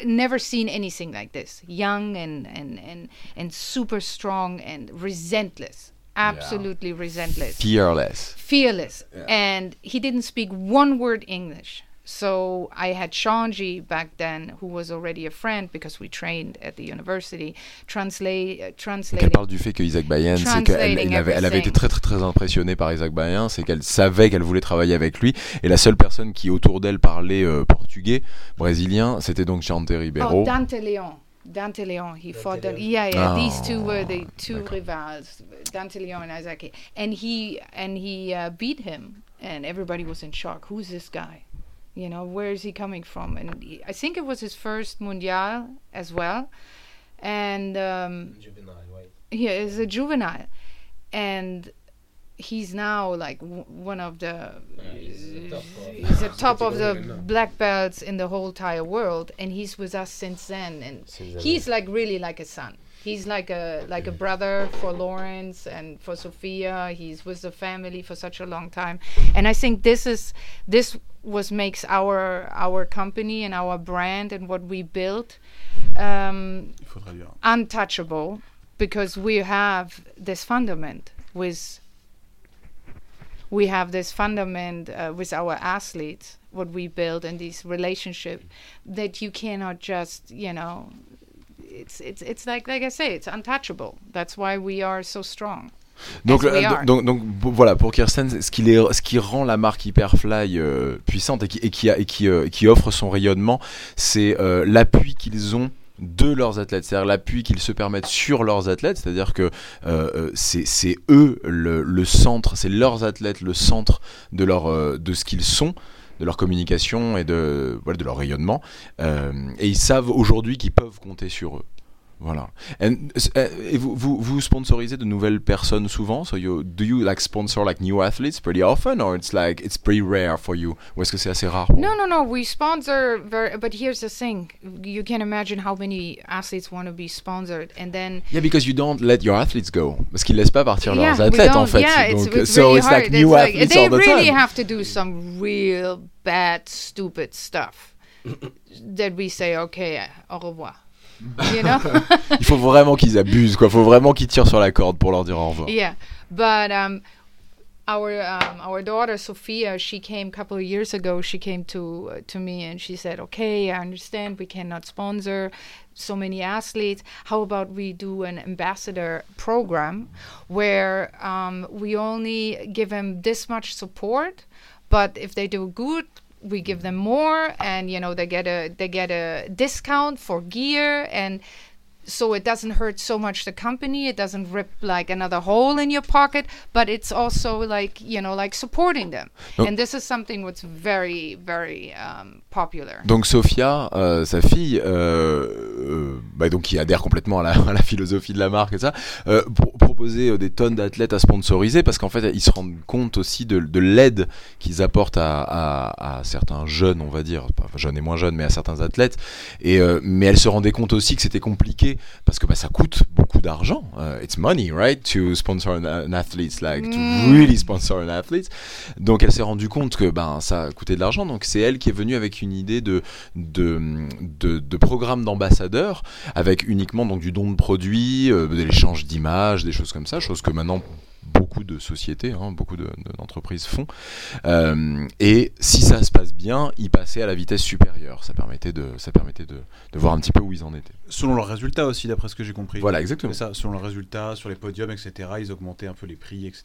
never seen anything like this. Young and and and and super strong and resentless. Absolutely resentless. Fearless. Fearless. And he didn't speak one word English. So I had Shanji back then, who was already a friend because we trained at the university, translate uh, Donc translating. elle parle du fait que Isaac Bayens, c'est qu'elle elle avait, elle avait été très très très impressionnée par Isaac Bayens, c'est qu'elle savait qu'elle voulait travailler avec lui, et la seule personne qui autour d'elle parlait euh, portugais, brésilien, c'était donc Chante Ribeiro. Oh, Dante Leon. Dante Leon. He fought. The, Leon. yeah, yeah. These two were the two d'accord. rivals, Dante Leon and Isaki. And he and he uh, beat him, and everybody was in shock. Who's this guy? You know, where is he coming from? And he, I think it was his first mundial as well. And um, he is a juvenile, and he's now like w- one of the he's the top of the black belts in the whole entire world and he's with us since then and he's like really like a son. He's like a like a brother for lawrence and for sophia. He's with the family for such a long time. And i think this is this was makes our our company and our brand and what we built um, Il faut traduire. untouchable because we have this fundament with we have this fundament uh, with our athletes, what we build in these relationship, that you cannot just, you know, it's it's it's like like I say, it's untouchable. That's why we are so strong. Donc, euh, donc, donc, voilà, pour Kirsten, ce qui, les- ce qui rend la marque Hyperfly euh, puissante et qui, et qui, a- et qui, euh, qui offre son rayonnement, c'est euh, l'appui qu'ils ont de leurs athlètes, c'est-à-dire l'appui qu'ils se permettent sur leurs athlètes, c'est-à-dire que euh, euh, c'est eux le, centre, c'est leurs athlètes le centre de, leur, euh, de ce qu'ils sont de leur communication et de, voilà, de leur rayonnement. Et ils savent aujourd'hui qu'ils peuvent compter sur eux. Voilà. And, euh, et vous, vous, vous sponsorisez de nouvelles personnes souvent? So you, do you like sponsor like new athletes pretty often or it's like it's pretty rare for you? Ou est-ce que c'est assez rare? No, no, no. We sponsor very, but here's the thing: you can imagine how many athletes want to be sponsored, and then Yeah, because you don't let your athletes go. Parce qu'ils laissent pas partir leurs we athlètes en fait. Yeah, it's, Donc, it's so really it's hard. like new it's like, athletes they all the really time. have to do some real bad, stupid stuff that we say, okay, au revoir. You know? [laughs] Il faut vraiment qu'ils abusent, quoi. Il faut vraiment qu'ils tirent sur la corde pour leur dire au revoir. yeah, but um, our um, our daughter Sophia, she came a couple of years ago. She came to uh, to me and she said, "Okay, I understand we cannot sponsor so many athletes. How about we do an ambassador program where um, we only give them this much support, but if they do good." We give them more, and you know they get a they get a discount for gear, and so it doesn't hurt so much the company. It doesn't rip like another hole in your pocket but it's also like you know like supporting them. And this is something what's very very um, popular Donc Sophia, euh, sa fille, euh, euh, bah, donc qui adhère complètement à la, [laughs] à la philosophie de la marque et ça, pro- proposer des tonnes d'athlètes à sponsoriser parce qu'en fait ils se rendent compte aussi de, de l'aide qu'ils apportent à, à- à certains jeunes, on va dire, pas jeunes et moins jeunes, mais à certains athlètes. Et mais elle se rendait compte aussi que c'était compliqué parce que bah, ça coûte beaucoup d'argent. Euh, it's money, right, to sponsor an, an athlete, like to Mm. really sponsor an athlete. Donc elle s'est rendue compte que ben ça coûtait de l'argent. Donc c'est elle qui est venue avec une idée de de, de, de programme d'ambassadeur avec uniquement donc du don de produits, euh, de l'échange d'images, des choses comme ça, chose que maintenant beaucoup de sociétés, hein, beaucoup de- de- d'entreprises font. Euh, et si ça se passe bien, ils passaient à la vitesse supérieure. Ça permettait de ça permettait de, de voir un petit peu où ils en étaient. Selon leurs résultats aussi, d'après ce que j'ai compris. Voilà, exactement. Ça, selon leurs résultats, sur les podiums, etc., ils augmentaient un peu les prix, etc.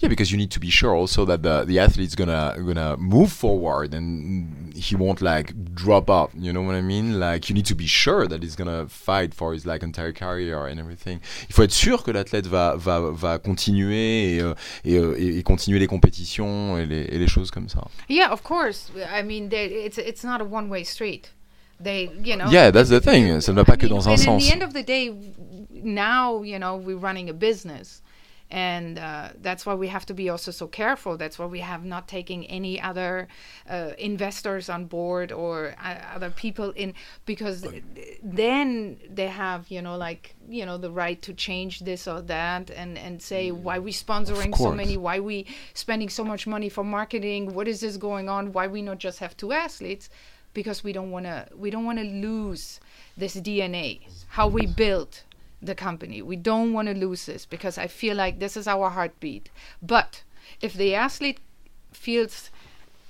Yeah, because you need to be sure also that the the athlete's gonna gonna move forward and he won't like drop off. You know what I mean? Like you need to be sure that he's gonna fight for his like entire career and everything. Il faut être sûr que l'athlète va va va continuer et, euh, et, euh, et- continuer les compétitions et les et les choses comme ça. yeah of course i mean they, it's it's not a one way street they you know Yeah, that's the thing. Ça ne va pas I que mean, dans un sens. at the end of the day now you know we're running a business and uh, that's why we have to be also so careful. That's why we have not taking any other uh, investors on board or uh, other people in because then they have you know like you know the right to change this or that and and say why we sponsoring so many why we spending so much money for marketing what is this going on why we not just have two athletes because we don't want to we don't want to lose this dna how we built the company. We don't want to lose this because i feel like this is our heartbeat. But if the athlete feels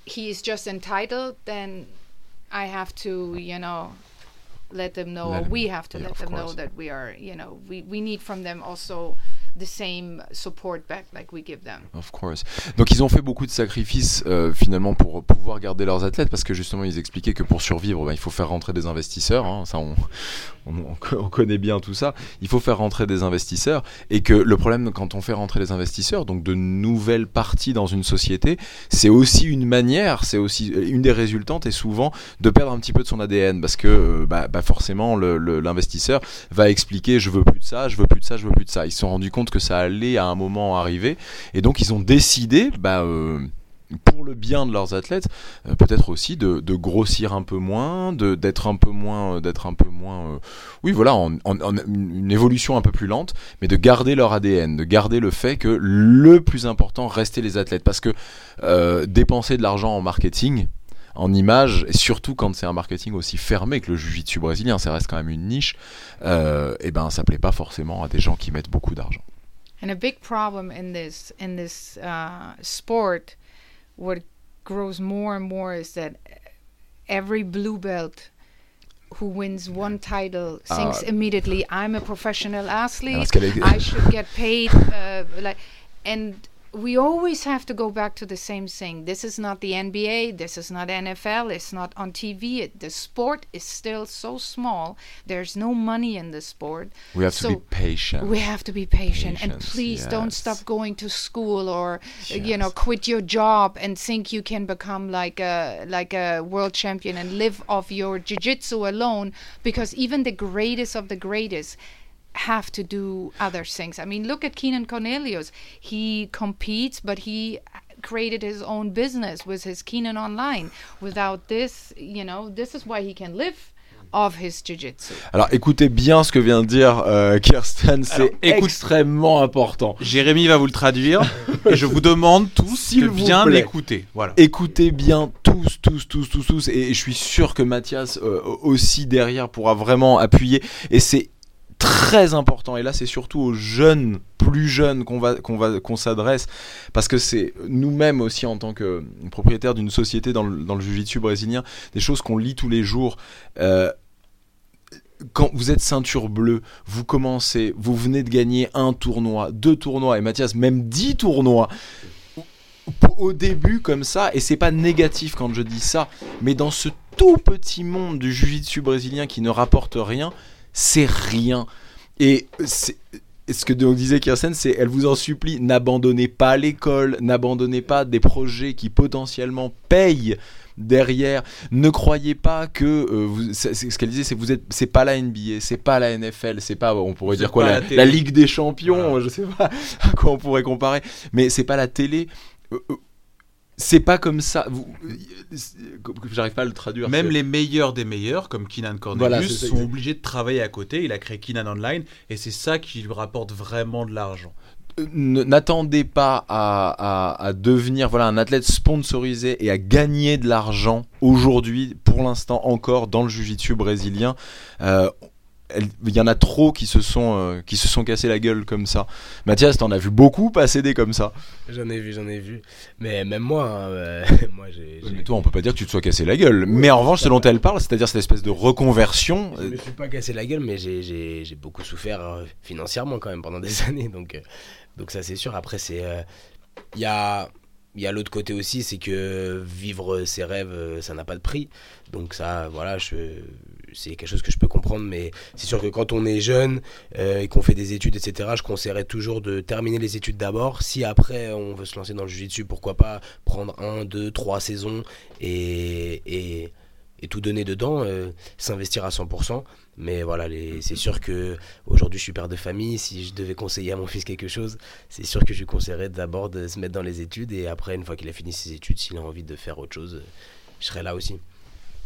he is just entitled then i have to you know let them know Let or we have to yeah, let them know that we are you know we, we need from them also the same support back like we give them Of course. Donc ils ont fait beaucoup de sacrifices euh, finalement pour pouvoir garder leurs athlètes parce que justement ils expliquaient que pour survivre bah, il faut faire rentrer des investisseurs. hein. ça on, on, on co- on connaît bien tout ça. Il faut faire rentrer des investisseurs et que le problème quand on fait rentrer des investisseurs, donc de nouvelles parties dans une société, c'est aussi une manière, c'est aussi euh, une des résultantes et souvent de perdre un petit peu de son ADN parce que euh, bah, bah, forcément l'investisseur va expliquer je veux plus de ça, je veux plus de ça, je veux plus de ça. Ils se sont rendus compte que ça allait à un moment arriver et donc ils ont décidé, bah, euh, pour le bien de leurs athlètes, euh, peut-être aussi de, grossir un peu moins, d'être un peu moins, euh, un peu moins, oui voilà, une évolution un peu plus lente, mais de garder leur ADN, de garder le fait que le plus important restait les athlètes, parce que dépenser de l'argent en marketing, en image, et surtout quand c'est un marketing aussi fermé que le jiu-jitsu brésilien, ça reste quand même une niche, et ben ça plaît pas forcément à des gens qui mettent beaucoup d'argent. And a big problem in this in this uh, sport, what grows more and more is that every blue belt who wins one title thinks Ah. immediately, "I'm a professional athlete. Est- I should get paid." Uh, like, and we always have to go back to the same thing. This is not the NBA. This is not NFL. It's not on TV. It, the sport is still so small. There's no money in the sport. We have to So be patient. We have to be patient, and Patience, please don't stop going to school or uh, you know quit your job and think you can become like a like a world champion and live off your jiu-jitsu alone because even the greatest of the greatest have to do other things. I mean, look at Keenan Cornelius. He competes, but he created his own business with his Keenan Online. Without this, you know, this is why he can live off his jiu-jitsu. Alors écoutez bien ce que vient de dire euh, Kirsten, c'est extrêmement important. Jérémy va vous le traduire et je vous demande tous [laughs] S'il de vous bien plaît. l'écouter. Voilà. Écoutez bien tous, tous, tous, tous, tous, et je suis sûr que Mathias euh, aussi derrière pourra vraiment appuyer. Et c'est très important. Et là, c'est surtout aux jeunes, plus jeunes, qu'on va, qu'on va, qu'on s'adresse, parce que c'est nous-mêmes aussi en tant que propriétaires d'une société dans le, dans le jiu-jitsu brésilien, des choses qu'on lit tous les jours. Euh, quand vous êtes ceinture bleue, vous commencez, vous venez de gagner un tournoi, deux tournois, et Mathias, même dix tournois au début comme ça, et c'est pas négatif quand je dis ça, mais dans ce tout petit monde du jiu-jitsu brésilien qui ne rapporte rien, c'est rien. Et c'est ce que donc disait Kirsten, c'est elle vous en supplie, n'abandonnez pas l'école, n'abandonnez pas des projets qui potentiellement payent derrière. Ne croyez pas que euh, vous, ce qu'elle disait, c'est vous êtes, c'est pas la NBA, c'est pas la NFL, c'est pas, on pourrait dire quoi, la, la Ligue des Champions, Voilà. je sais pas [laughs] à quoi on pourrait comparer, mais c'est pas la télé. Euh, euh, c'est pas comme ça. Vous, euh, j'arrive pas à le traduire. Même les meilleurs des meilleurs, comme Keenan Cornelius, ça, sont exact. obligés de travailler à côté. Il a créé Keenan Online et c'est ça qui lui rapporte vraiment de l'argent. Euh, n'attendez pas à, à- à devenir voilà un athlète sponsorisé et à gagner de l'argent aujourd'hui, pour l'instant encore dans le jiu-jitsu brésilien. Euh, il y en a trop qui se sont euh, qui se sont cassés la gueule comme ça. Mathias, t'en as vu beaucoup passer des comme ça. J'en ai vu, j'en ai vu. Mais même moi, hein, euh, [laughs] moi j'ai. Mais toi, on peut pas dire que tu te sois cassé la gueule. Mais en revanche, ce dont elle parle, c'est-à-dire cette espèce de reconversion. Je euh, me suis pas cassé la gueule, mais j'ai- beaucoup souffert euh, financièrement quand même pendant des [laughs] années. Donc, euh, donc ça, c'est sûr. Après, c'est. euh, Il y a. Il y a l'autre côté aussi, c'est que vivre ses rêves, euh, ça n'a pas de prix. Donc ça, voilà, je, c'est quelque chose que je peux comprendre. Mais c'est sûr que quand on est jeune euh, et qu'on fait des études, etc., je conseillerais toujours de terminer les études d'abord. Si après on veut se lancer dans le jiu-jitsu, pourquoi pas prendre un, deux, trois saisons et, et, et tout donner dedans, euh, s'investir à 100%. Mais voilà, c'est sûr que aujourd'hui je suis père de famille. Si je devais conseiller à mon fils quelque chose, c'est sûr que je lui conseillerais d'abord de se mettre dans les études et après, une fois qu'il a fini ses études, s'il a envie de faire autre chose, je serai là aussi.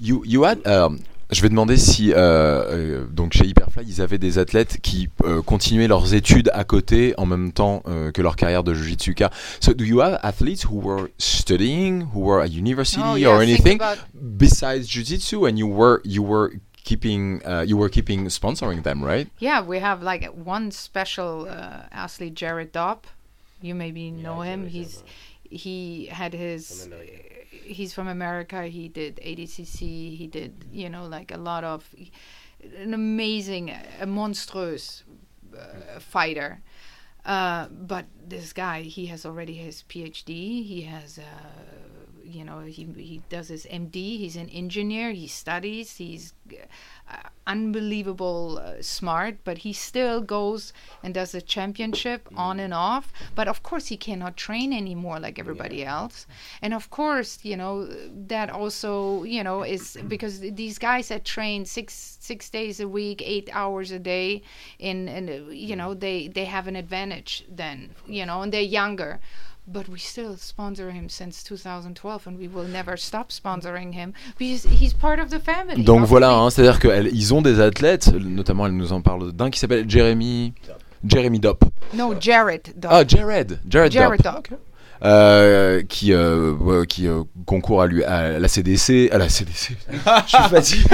You, you had, euh, je vais demander si euh, euh, donc chez Hyperfly ils avaient des athlètes qui euh, continuaient leurs études à côté en même temps euh, que leur carrière de jujitsuka. So do you have athletes who were studying, who were at university Oh, or yeah, think anything about- besides jujitsu, and you were you were keeping uh, you were keeping sponsoring them, right? Yeah, we have like one special uh, athlete, Jared Dopp. You maybe know him. He's he had his. He's from America. He did ADCC. He did you know like a lot of an amazing, a monstrous uh, fighter. Uh, but this guy, he has already his PhD. He has, uh, you know, he he does his MD. He's an engineer. He studies. He's uh, unbelievable uh, smart. But he still goes and does a championship on and off. But of course, he cannot train anymore like everybody else. And of course, you know that also, you know, is [clears throat] because these guys that train six six days a week, eight hours a day, in and uh, you know they they have an advantage then, you know, and they're younger. But we still sponsor him since 2012, and we will never stop sponsoring him because he's part of the family. Donc voilà, hein, c'est-à-dire qu'ils ont des athlètes, notamment elle nous en parle d'un qui s'appelle Jeremy Jeremy Dopp. No, Jared. Dopp. Ah, Jared, Jared, Jared Dopp. Dopp. euh, qui euh, ouais, qui euh, concourt à lui à la CDC, à la CDC. [laughs] Je suis fatigué.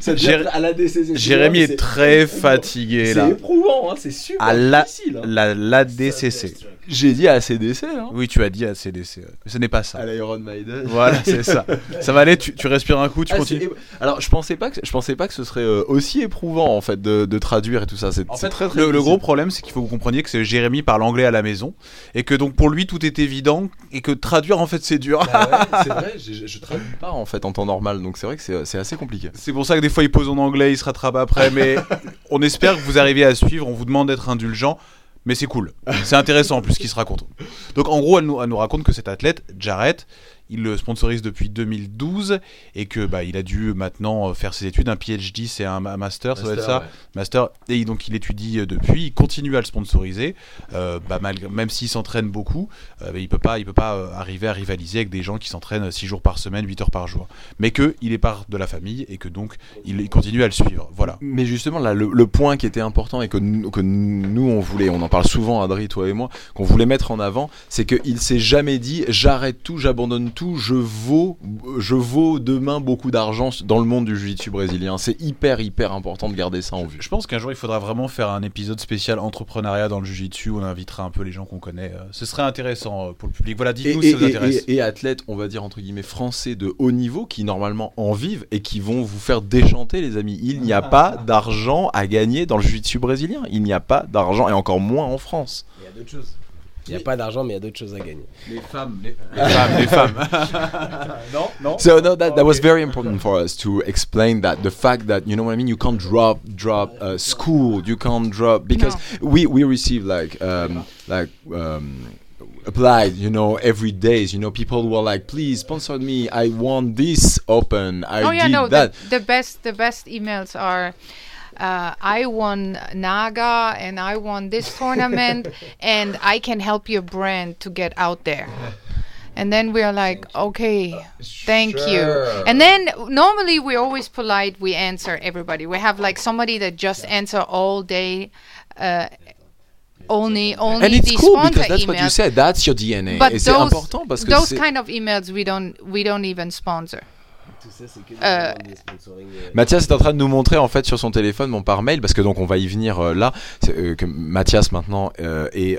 Ça Jéré- à la DCC. Jérémy est très éprouvant. fatigué là. C'est éprouvant, hein, c'est super À la, difficile. hein. la, la DCC. J'ai dit à CDC, hein. Oui, tu as dit à CDC. Mais ce n'est pas ça. À l'Iron Maiden. Voilà, c'est ça. [laughs] Ça va aller, tu, tu respires un coup, tu Ah, continues. Alors je pensais pas que je pensais pas que ce serait euh, aussi éprouvant en fait de, de traduire et tout ça. C'est très très le, le gros problème, c'est qu'il faut que vous compreniez que c'est Jérémy parle anglais à la maison et que donc pour lui tout est évident et que traduire en fait c'est dur. Bah ouais, [laughs] c'est vrai, je, je traduis pas en fait en temps normal, donc c'est vrai que c'est c'est assez compliqué. C'est pour ça que des fois il pose en anglais, il se rattrape après, mais [laughs] on espère que vous arrivez à suivre. On vous demande d'être indulgent, mais c'est cool. C'est intéressant en plus ce qu'il se raconte. Donc en gros, elle nous, elle nous raconte que cet athlète, Jarrett, il le sponsorise depuis 2012 et que bah, il a dû maintenant euh, faire ses études. Un PhD, c'est un ma- master, ça doit être ça. Master, et donc il étudie euh, depuis, il continue à le sponsoriser, euh, bah, malgré, même s'il s'entraîne beaucoup, euh, bah, il peut pas, il peut pas euh, arriver à rivaliser avec des gens qui s'entraînent 6 jours par semaine, 8 heures par jour. Mais que il est part de la famille et que donc il, il continue à le suivre. Voilà. Mais justement, là, le, le point qui était important et que, nous- que nous, on voulait, on en parle souvent, Adri, toi et moi, qu'on voulait mettre en avant, c'est qu'il s'est jamais dit j'arrête tout, j'abandonne tout, je vaux, je vaux demain beaucoup d'argent dans le monde du jiu-jitsu brésilien. C'est hyper, hyper important de garder ça en vue. Je pense qu'un jour il faudra vraiment faire un épisode spécial entrepreneuriat dans le Jiu-Jitsu. On invitera un peu les gens qu'on connaît. euh, Ce serait intéressant euh, pour le public. Voilà, dites-nous si ça vous et- intéresse. et- et athlètes, on va dire entre guillemets français de haut niveau qui normalement en vivent et qui vont vous faire déchanter, les amis. Il n'y a pas d'argent à gagner dans le jiu-jitsu brésilien. Il n'y a pas d'argent et encore moins en France. Il y a d'autres choses. Il n'y a pas d'argent, mais il y a d'autres choses à gagner. Les femmes, les, femmes, les femmes. [laughs] non, non. So no, that, that was very important for us to explain that the fact that you know what I mean. You can't drop drop uh, school. You can't drop because we we receive like um, like um, applied you know every days. You know people were like, please sponsor me. I want this open. I oh yeah, did no. that. The, the best the best emails are. Uh, I won Naga and I won this [laughs] tournament and I can help your brand to get out there. And then we are like, okay, thank you. And then normally we're always polite. We answer everybody. We have like somebody that just answer all day, uh, only only And it's the cool sponsor because that's what you said. That's your DNA. But Et those, important parce those kind of emails we don't we don't even sponsor. Tout ça, c'est que Euh, euh, Mathias est en train de nous montrer en fait sur son téléphone, mon par mail, parce que donc on va y venir euh, là, c'est, euh, que Mathias maintenant euh, est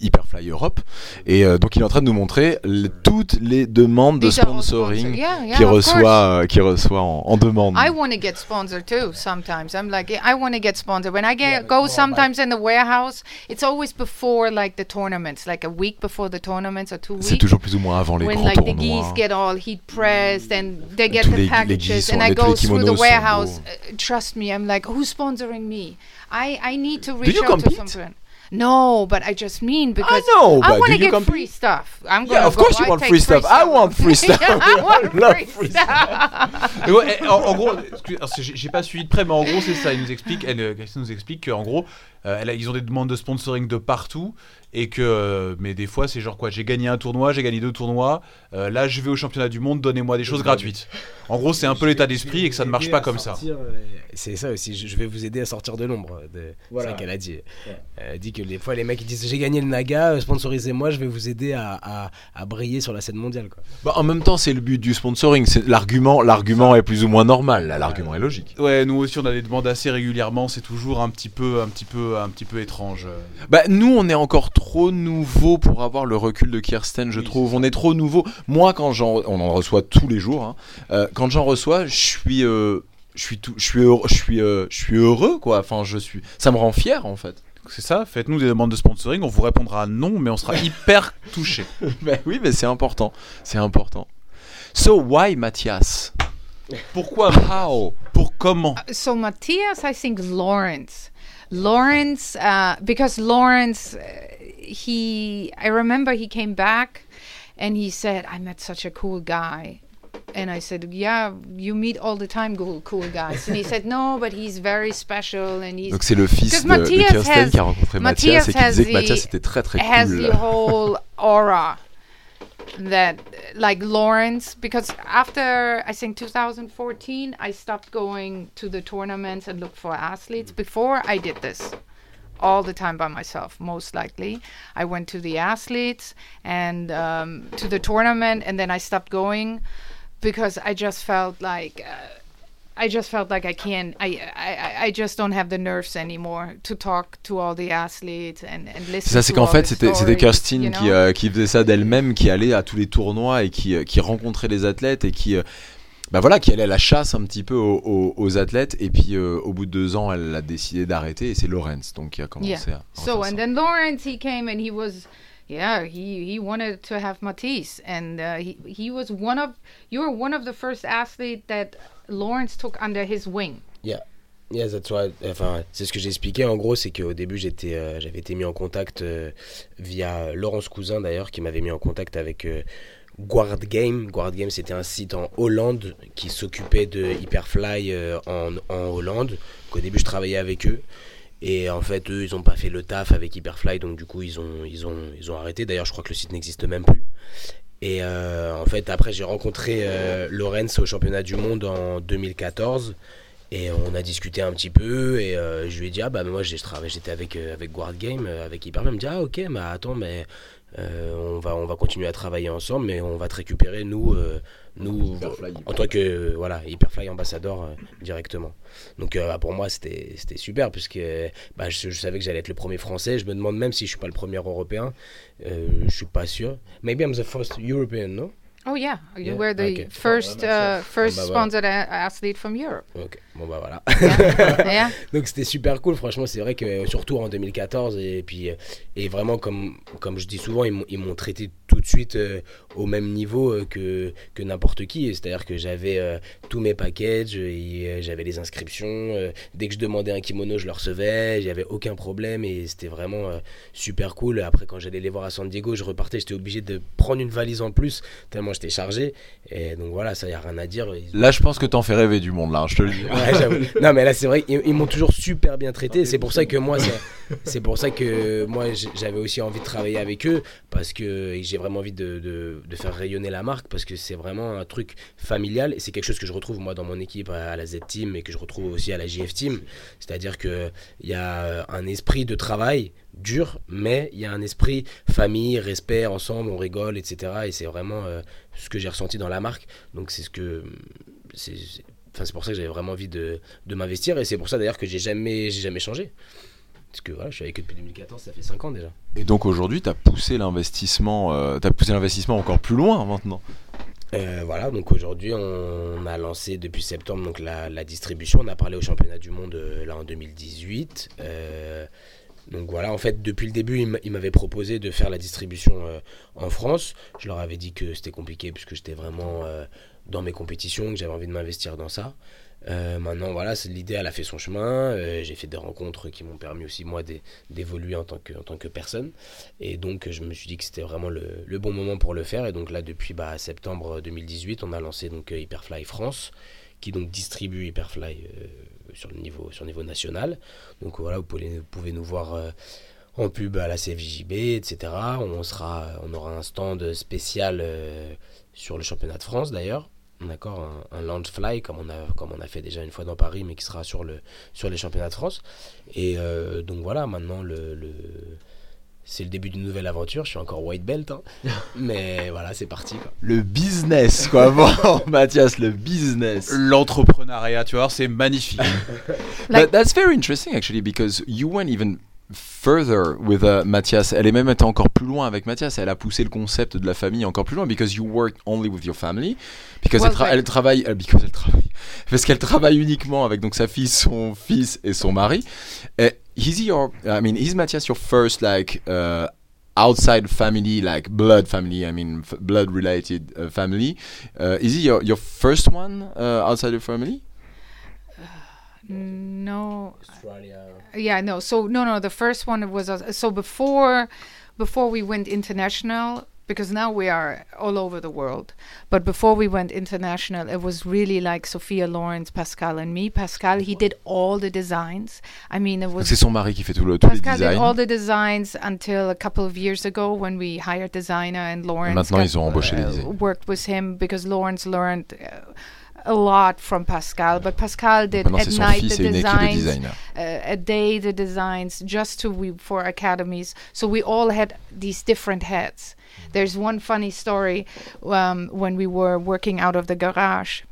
Hyperfly Europe, et euh, donc il est en train de nous montrer le- toutes les demandes de sponsoring sponsor- Yeah, yeah, qu'il reçoit, qu'il reçoit en, en demande. I want to get sponsored too sometimes. I'm like, I want to get sponsored. When I get go sometimes in the warehouse, it's always before like the tournaments, like a week before the tournaments or two C'est weeks. toujours plus ou moins avant les When grands like the geese get all heat pressed and they get Tous the les- packages and I go through the warehouse. Uh, trust me, I'm like, who's sponsoring me? I I need to reach out compete? to some friend. No, but I just mean because know, I but want to get compete? free stuff. I'm Yeah, gonna of go, course you I want free stuff. I want free [laughs] stuff. I want [laughs] love free stuff. En, en gros, j'ai pas suivi de près, mais en gros, c'est ça. Il nous explique, elle, euh, Christine nous explique qu'en gros, elle a- ils ont des demandes de sponsoring de partout et que, euh, mais des fois, c'est genre quoi J'ai gagné un tournoi, j'ai gagné deux tournois. euh, là, je vais au championnat du monde, donnez-moi des choses gratuites. En gros, c'est un peu l'état d'esprit et que ça ne marche pas comme ça. Sortir, euh, C'est ça aussi, je vais vous aider à sortir de l'ombre. de- C'est ça qu'elle a dit. Elle a dit que des fois les mecs ils disent j'ai gagné le Naga, euh, sponsorisez-moi, je vais vous aider à, à, à briller sur la scène mondiale. Quoi. Bah, en même temps, c'est le but du sponsoring. C'est l'argument. L'argument est plus ou moins normal. L'argument est logique. Ouais, nous aussi, on a des demandes assez régulièrement. C'est toujours un petit peu, un petit peu, un petit peu étrange. Bah nous on est encore trop nouveau pour avoir le recul de Kirsten je trouve. on est trop nouveau moi quand j'en on en reçoit tous les jours hein. Euh, quand j'en reçois je suis euh, je suis tout je suis heureux, je suis euh, je suis heureux quoi. Enfin je suis ça me rend fier en fait. C'est ça. Faites-nous des demandes de sponsoring. On vous répondra non, mais on sera [laughs] hyper touché. [laughs] bah oui mais c'est important. C'est important. So why Mathias? [laughs] Pourquoi? How? Pour comment? So Matthias, I think Lawrence, Lawrence, uh, because Lawrence, uh, he, I remember he came back, and he said, "I met such a cool guy." And I said, "Yeah, you meet all the time cool, cool guys." And he said, "No, but he's very special, and he's donc c'est le fils Because de, de Matthias Kirsten has- qui a rencontré Matthias Mathias et qui has disait que Mathias était très très has cool the whole aura that like Lawrence because after I think 2014 I stopped going to the tournaments and look for athletes before I did this all the time by myself, most likely. I went to the athletes and um, to the tournament, and then I stopped going because I just felt like. Uh, I just felt like I can't. I, I I just don't have the nerves anymore to talk to all the athletes and, and listen. C'est ça, c'est qu'en fait, c'était c'était Kirsten you qui, know? euh, qui faisait ça d'elle-même, qui allait à tous les tournois et qui, euh, qui rencontrait les athlètes et qui, euh, bah voilà, qui allait à la chasse un petit peu aux, aux- aux athlètes. Et puis, euh, au bout de deux ans, elle a décidé d'arrêter et c'est Lorenz donc qui a commencé Yeah. à. So and ça. then Lawrence he came and he was yeah he he wanted to have Matisse and uh, he he was one of you were one of the first athletes that Lawrence took under his wing. Yeah, that's why- Enfin, c'est ce que j'ai expliqué. En gros, c'est qu'au début, j'étais, euh, j'avais été mis en contact euh, via Laurence Cousin d'ailleurs, qui m'avait mis en contact avec euh, Guard Game. Guard Game, c'était un site en Hollande qui s'occupait de Hyperfly en, en Hollande. Au début, je travaillais avec eux. Et en fait, eux, ils n'ont pas fait le taf avec Hyperfly, donc du coup, ils ont, ils ont, ils ont arrêté. D'ailleurs, je crois que le site n'existe même plus. Et euh, en fait, après, j'ai rencontré euh, Lorenz au championnat du monde en 2014. Et on a discuté un petit peu. Et euh, je lui ai dit, ah bah moi, j'étais avec, avec Guard Game, avec Hyperfly. Il me dit, ah ok, mais attends, mais on, va, on va continuer à travailler ensemble, mais on va te récupérer, nous, nous Hyperfly, en tant que euh, voilà, Hyperfly ambassadeur euh, directement. Donc euh, pour moi, c'était c'était super, puisque bah, je, je savais que j'allais être le premier français. Je me demande même si je suis pas le premier européen. Euh, je suis pas sûr. Maybe I'm the first European, no? Oh yeah, you Yeah, were the okay. first uh, first bah, sponsored a- athlete from Europe. Ok, bon bah voilà. [laughs] Donc c'était super cool, franchement, c'est vrai que surtout en 2014, et puis et vraiment comme, comme je dis souvent, ils m'ont- ils m'ont traité tout de suite euh, au même niveau euh, que, que n'importe qui. Et C'est-à-dire que j'avais euh, tous mes packages, et, j'avais les inscriptions, euh, dès que je demandais un kimono, je le recevais, j'avais aucun problème et c'était vraiment euh, super cool. Après, quand j'allais les voir à San Diego, je repartais, j'étais obligé de prendre une valise en plus, tellement j'étais chargé. Et donc voilà, ça y a rien à dire. Ils- Là, je pense que t'en fais rêver du monde, là, hein, je te le dis. [laughs] Ouais, [laughs] non, mais là, c'est vrai, ils, ils m'ont toujours super bien traité. C'est pour ça que moi, c'est pour ça que moi, j'avais aussi envie de travailler avec eux parce que j'ai vraiment envie de, de- de faire rayonner la marque parce que c'est vraiment un truc familial et c'est quelque chose que je retrouve moi dans mon équipe à, la Z Team et que je retrouve aussi à la JF Team. C'est-à-dire que il y a un esprit de travail dur, mais il y a un esprit famille, respect, ensemble, on rigole, etc. Et c'est vraiment euh, ce que j'ai ressenti dans la marque. Donc c'est ce que c'est- enfin, c'est pour ça que j'avais vraiment envie de, de m'investir et c'est pour ça d'ailleurs que j'ai jamais j'ai jamais changé. Parce que voilà, je suis avec eux depuis 2014, ça fait 5 ans déjà. Et donc aujourd'hui, t'as poussé l'investissement, euh, poussé l'investissement encore plus loin maintenant. Euh, voilà, donc aujourd'hui on a lancé depuis septembre donc la, la distribution. On a parlé au championnat du monde euh, là en 2018. Euh, donc voilà, en fait depuis le début ils m'a- ils m'avaient proposé de faire la distribution euh, en France. Je leur avais dit que c'était compliqué puisque j'étais vraiment euh, dans mes compétitions, que j'avais envie de m'investir dans ça. Euh, maintenant voilà, l'idée elle a fait son chemin. Euh, J'ai fait des rencontres qui m'ont permis aussi moi d'é- d'évoluer en tant que personne. Et donc, je me suis dit que c'était vraiment le, bon moment pour le faire. Et donc là, depuis bah, septembre 2018, on a lancé donc euh, Hyperfly France, qui donc distribue Hyperfly sur le niveau national. Donc voilà, vous pouvez, vous pouvez nous voir en pub à la CFJB, etc. On sera, on aura un stand spécial sur le championnat de France d'ailleurs. D'accord, un, un launch fly comme on a comme on a fait déjà une fois dans Paris, mais qui sera sur le sur les championnats de France. Et euh, donc voilà, maintenant le, le c'est le début d'une nouvelle aventure. Je suis encore white belt, hein. [laughs] mais voilà, c'est parti. Quoi. Le business, quoi. [laughs] Bon, Mathias, le business. L'entrepreneuriat, tu vois, c'est magnifique. [laughs] That's very interesting actually because you went even further with uh, Mathias. Elle est même été encore plus loin avec Mathias. Elle a poussé le concept de la famille encore plus loin because you work only with your family. Because Well, elle, tra- right. elle travaille, euh, because elle travaille, [laughs] parce qu'elle travaille uniquement avec donc sa fille, son fils et son mari. Uh, is he your, I mean, is Mathias your first like uh, outside family, like blood family? I mean, f- blood related uh, family. Uh, is he your your first one uh, outside your family? No, Australia. yeah, no. So no, no. The first one was uh, so before, before we went international, because now we are all over the world. But before we went international, it was really like Sophia Lawrence, Pascal, and me. Pascal, he did all the designs. I mean, it was c'est son mari qui fait tout le, tous les Pascal did all the designs until a couple of years ago when we hired designer and Lawrence maintenant, got, ils ont embauché les uh, designers. worked with him because Lawrence learned uh, a lot from Pascal, but Pascal did at night the et une équipe de designs, designers. uh, a day the designs just to we for academies. So we all had these different hats. There's one funny story um, when we were working out of the garage,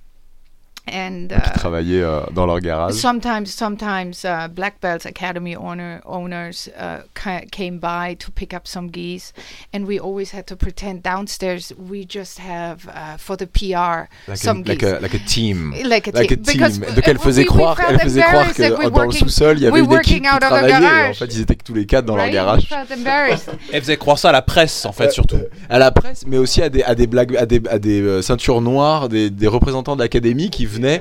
and Qui uh, travaillaient euh, dans leur garage. sometimes sometimes uh, black belts academy owner owners uh, ca- came by to pick up some geese and we always had to pretend downstairs we just have uh, for the PR Like a, some like, geese a, like a team. [laughs] like a, Like a team. Because, team. Donc elle faisait we- we croire, felt elle faisait croire que dans le working- sous-sol il y avait une équipe qui out of a travaillait. Et en fait, ils étaient tous les quatre dans right? leur We garage. felt embarrassed. [laughs] Elle faisait croire ça à la presse, en fait, surtout. À la presse, mais aussi à des, à des blagues, à des, à des euh, ceintures noires, des, des représentants de l'académie qui venaient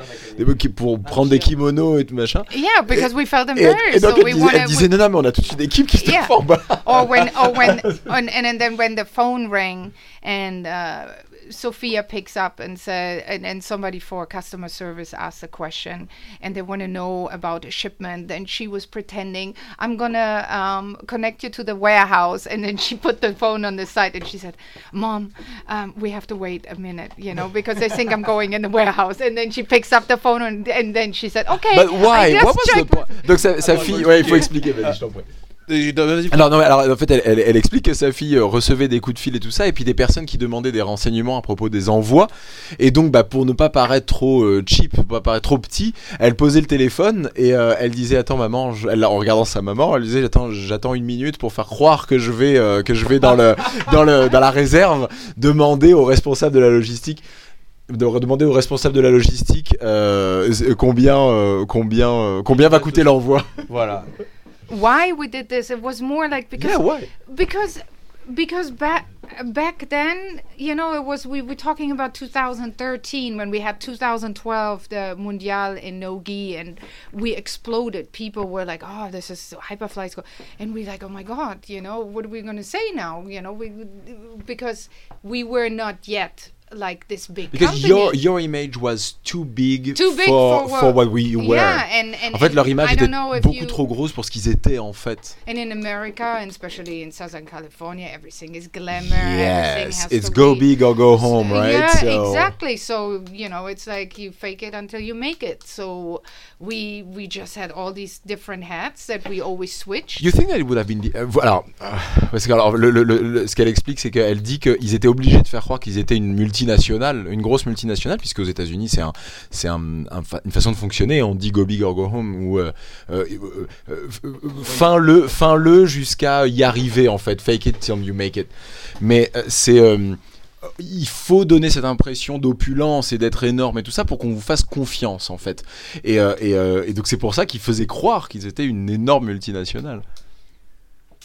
pour prendre des kimonos et tout machin. yeah because we felt Et, embarrassed et donc so elle we disait, elle disait, non, non, mais on a toute une équipe qui se Yeah. bas. or when or when [laughs] on, and then when the phone rang and uh, Sophia picks up and said and, and somebody for customer service asks a question and they want to know about a shipment and she was pretending I'm gonna um, connect you to the warehouse and then she put the phone on the side and she said mom um, we have to wait a minute you know because they think I'm going in the warehouse and then she picks up the phone and, and then she said okay But why? What was the point? Donc sa, sa fille, ouais, il faut expliquer. vas-y, je t'en prie. Alors non, mais alors en fait, elle, elle- elle explique que sa fille euh, recevait des coups de fil et tout ça, et puis des personnes qui demandaient des renseignements à propos des envois, et donc bah pour ne pas paraître trop euh, cheap, pour pas paraître trop petit, elle posait le téléphone et euh, elle disait attends maman, je- elle, en regardant sa maman, elle disait j'attends j'attends une minute pour faire croire que je vais euh, que je vais dans le dans le dans la réserve demander au responsable de la logistique de demander au responsable de la logistique combien combien combien va coûter l'envoi. Voilà. Why we did this it was more like because Yeah, why? because because back back then you know it was we were talking about 2013 when we had 2012 the mundial in nogi and we exploded. People were like oh this is hyperfly school and we like oh my god you know what are we going to say now? You know we because we were not yet like this big Because company. your your image was too big, Too big for, for for what- we were. yeah and, and En fait, leur image était beaucoup you- trop grosse pour ce qu'ils étaient en fait. And in America, and especially in Southern California, everything is glamour. Yes, has it's go be- big or go home, right? Yeah, So- exactly. So you know, it's like you fake it until you make it. So we we just had all these different hats that we always switched. You think that it would have been the- euh, alors euh, parce que alors, le- le- le- ce qu'elle explique c'est qu'elle dit qu'ils étaient obligés de faire croire qu'ils étaient une multinationale, une grosse multinationale puisque aux États-Unis c'est une façon de fonctionner. On dit go big or go home ou euh, euh, euh, fin le fin le jusqu'à y arriver en fait. Fake it till you make it. Mais c'est il faut donner cette impression d'opulence et d'être énorme et tout ça pour qu'on vous fasse confiance en fait. Et, et donc c'est pour ça qu'ils faisaient croire qu'ils étaient une énorme multinationale.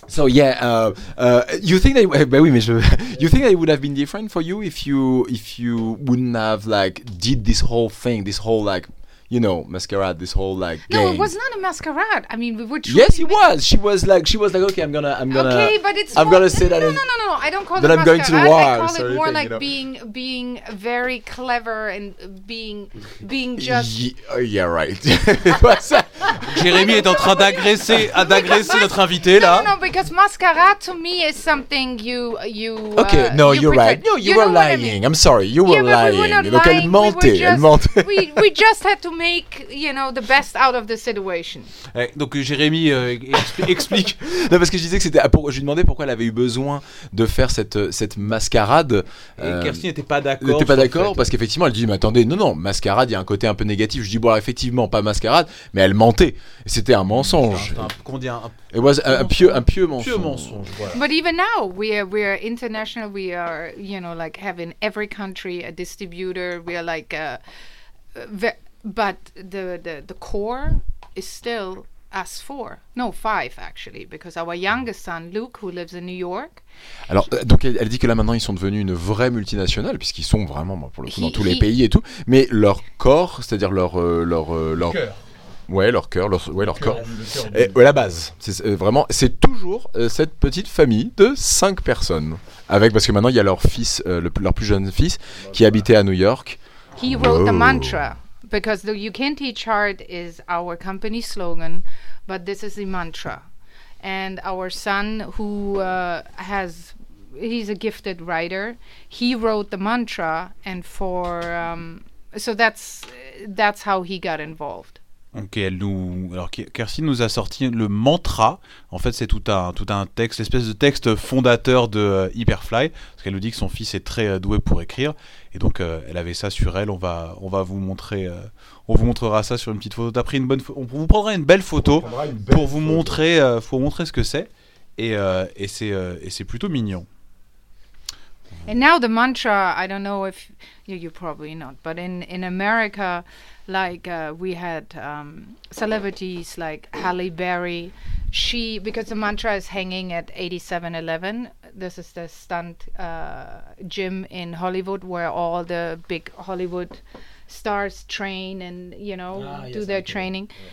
So yeah, uh, uh, you think that [laughs] oui, [laughs] you think that it would have been different for you if you if you wouldn't have like did this whole thing, this whole like you know masquerade, this whole like no, game. it was not a masquerade. I mean, we were. Yes, truly it was. She was like she was like okay, I'm gonna I'm gonna okay, but it's I'm more, gonna say no, that no, as- no, no, no. I don't call that it I'm going to masquerade. I call so it more think, like you know. being being very clever and uh, being being just. Ye- oh, yeah, right. [laughs] What's? Jérémy est en train d'agresser [laughs] d'agresser notre invité No, là. no, no, because masquerade to me is something you you. Okay, uh, no, you you're right. No, you, know were what I lying. mean. I'm sorry, you were yeah, but we were lying. not Donc elle lying. mentait, we were elle just, mentait. we, we [laughs] just had to make you know the best out of the situation. Eh, Donc euh, Jérémy euh, expli- [laughs] explique. Non, parce que je disais que c'était. ah, Je lui demandais pourquoi elle avait eu besoin de faire cette, cette mascarade. Et Euh, Kerstin n'était pas d'accord. Elle n'était pas d'accord parce qu'effectivement elle dit mais attendez non non mascarade il y a un côté un peu négatif je dis bon alors, effectivement pas mascarade mais elle mentait c'était un mensonge Comment dire un it was a, a pieux un pieux mensonge pieux mensonge. Voilà. But even now, we are we are international. We are you know like having every country a distributor. We are like, uh, but the the the core is still us four. No, five actually, because our youngest son Luke, who lives in New York, alors euh, donc elle, elle dit que là maintenant ils sont devenus une vraie multinationale puisqu'ils sont vraiment pour le coup dans He- tous les he- pays et tout mais leur corps c'est-à-dire leur euh, leur euh, leur ouais leur cœur leur ouais leur corps Et, ouais, la base, c'est euh, vraiment, c'est toujours euh, cette petite famille de cinq personnes. Avec parce que maintenant il y a leur fils, euh, le- leur plus jeune fils, qui habitait à New York. he wrote the Whoa. mantra because the "You Can't Teach Hard" is our company slogan, but this is the mantra. And our son, who uh, has, he's a gifted writer, he wrote the mantra, and for um, so that's that's how he got involved. Ok, elle nous. Alors, nous a sorti le mantra. En fait, c'est tout un, tout un texte, espèce de texte fondateur de euh, Hyperfly. Parce qu'elle nous dit que son fils est très euh, doué pour écrire. Et donc, euh, elle avait ça sur elle. On va, on va vous montrer. on vous montrera ça sur une petite photo. T'as pris une bonne On vous prendra une belle photo pour vous montrer, pour montrer ce que c'est. Et, et c'est et c'est plutôt mignon. And now the mantra, I don't know if you, you probably not, but in in America, like uh, we had um, celebrities like Halle Berry. She because the mantra is hanging at 8711. This is the stunt uh, gym in Hollywood where all the big Hollywood stars train and you know Ah, do yes, their training. Yeah.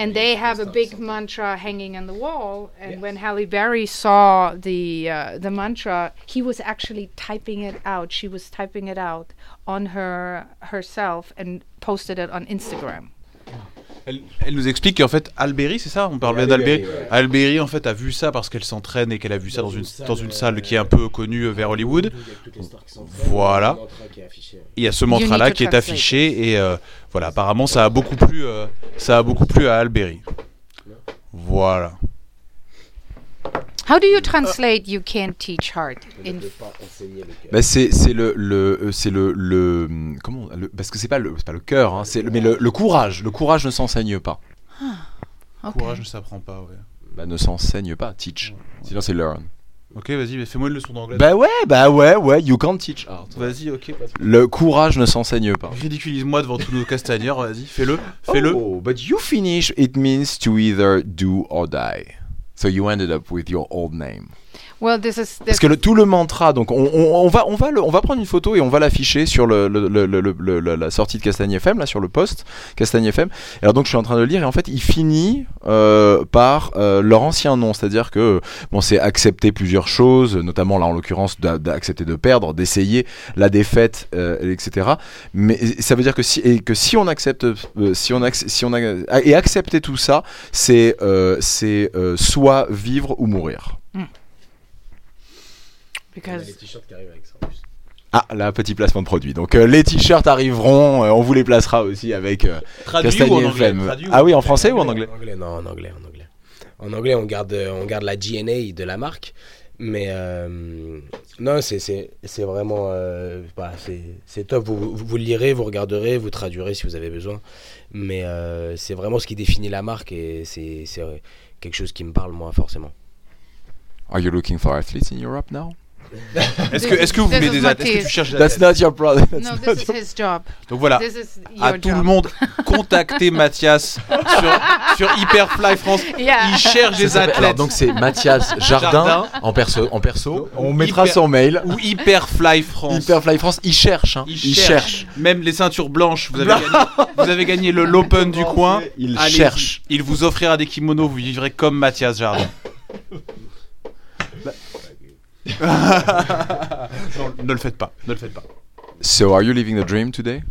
And they have a big something. mantra hanging on the wall. And Yes. when Halle Berry saw the uh, the mantra, he was actually typing it out. She was typing it out on her herself and posted it on Instagram. Elle, elle nous explique qu'en fait, Alberi, c'est ça On parlait Oui, d'Alberi. Alberi, ouais. Alberi, en fait, a vu ça parce qu'elle s'entraîne et qu'elle a vu ça dans une, dans une salle qui est un peu connue euh, vers Hollywood. Voilà. Il y a ce mantra-là qui est affiché et euh, voilà, apparemment, ça a beaucoup plu, euh, ça a beaucoup plu à Alberi. Voilà. How do you translate "you can't teach hard"? In Bah, c'est c'est le le euh, c'est le le comment le- parce que c'est pas le pas le cœur hein, c'est le, mais le, le courage le courage ne s'enseigne pas okay. Courage ne s'apprend pas, ouais. bah ne s'enseigne pas teach sinon c'est learn Ok, vas-y, mais fais-moi une leçon d'anglais. bah ouais bah ouais ouais you can't teach art Vas-y, ok. le courage ne s'enseigne pas Ridiculise-moi devant tous nos castagneurs, vas-y, fais-le, fais-le. oh but you finish it means to either do or die so you ended up with your old name Well, this is Parce que tout le mantra, donc on, va, prendre une photo et on va l'afficher sur la sortie de Castagne FM, là sur le post Castagne FM. Alors donc je suis en train de lire et en fait il finit euh, par euh, leur ancien nom, c'est-à-dire que bon c'est accepter plusieurs choses, notamment là en l'occurrence d'a- d'accepter de perdre, d'essayer la défaite, euh, etc. Mais ça veut dire que si, on accepte, si on acc- si on a- et accepter tout ça, c'est soit vivre ou mourir. Because t-shirts qui arrivent avec ça en plus. Ah, là, petit placement de produit. Donc, euh, les t-shirts arriveront, euh, on vous les placera aussi avec euh, Traduit ou en anglais. Traduit ou Ah oui, en français ou en anglais En anglais, non, en anglais, en anglais. En anglais, on garde, on garde la DNA de la marque, mais euh, non, c'est, c'est, c'est vraiment, euh, bah, c'est, c'est top. Vous, vous, vous le lirez, vous regarderez, vous traduirez si vous avez besoin, mais euh, c'est vraiment ce qui définit la marque et c'est, c'est quelque chose qui me parle moi forcément. Are you looking for athletes in Europe now? [laughs] Est-ce que, est-ce que vous voulez des athlètes Est-ce que tu cherches des That's athlètes not your problem. no, this is his job. Donc voilà, This is your à tout job. le monde, contactez [laughs] Mathias sur, sur Hyperfly France. Yeah. Il cherche des Alors, athlètes. donc, c'est Mathias Jardin, Jardin. en perso. En perso. On mettra hyper- son mail. ou Hyperfly France. Hyperfly France, il cherche. Hein. Il Il, cherche. cherche. Même les ceintures blanches, vous avez gagné, [laughs] vous avez gagné le l'Open du coin. Il Allez-y. cherche. Il vous offrira des kimonos, vous vivrez comme Mathias Jardin. Non, [laughs] ne le faites pas, ne le faites pas. So, are you living the dream today?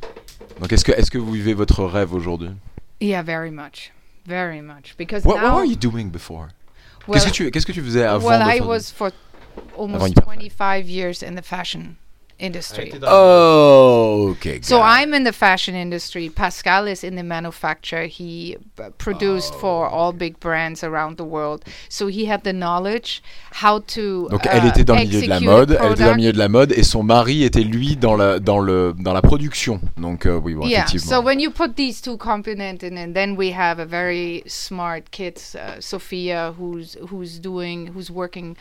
Donc, est-ce que, est-ce que vous vivez votre rêve aujourd'hui? Yeah, very much, very much. Because What, what now, were you doing before? Well, Qu'est-ce que tu, qu'est-ce que tu faisais avant well, I was for almost Hyperfly. 25 years in the fashion industry. Oh, okay. So it. I'm in the fashion industry. Pascal is in the manufacture. He uh, produced for all big brands around the world. So he had the knowledge how to. Donc uh, elle était dans le milieu de la execute a mode, elle était dans le milieu de la mode et son mari était lui dans la dans le dans la production. Donc euh, oui, bon, Yeah. effectivement. So when you put these two components in, and then we have a very smart kid, uh, Sophia, who's who's doing who's working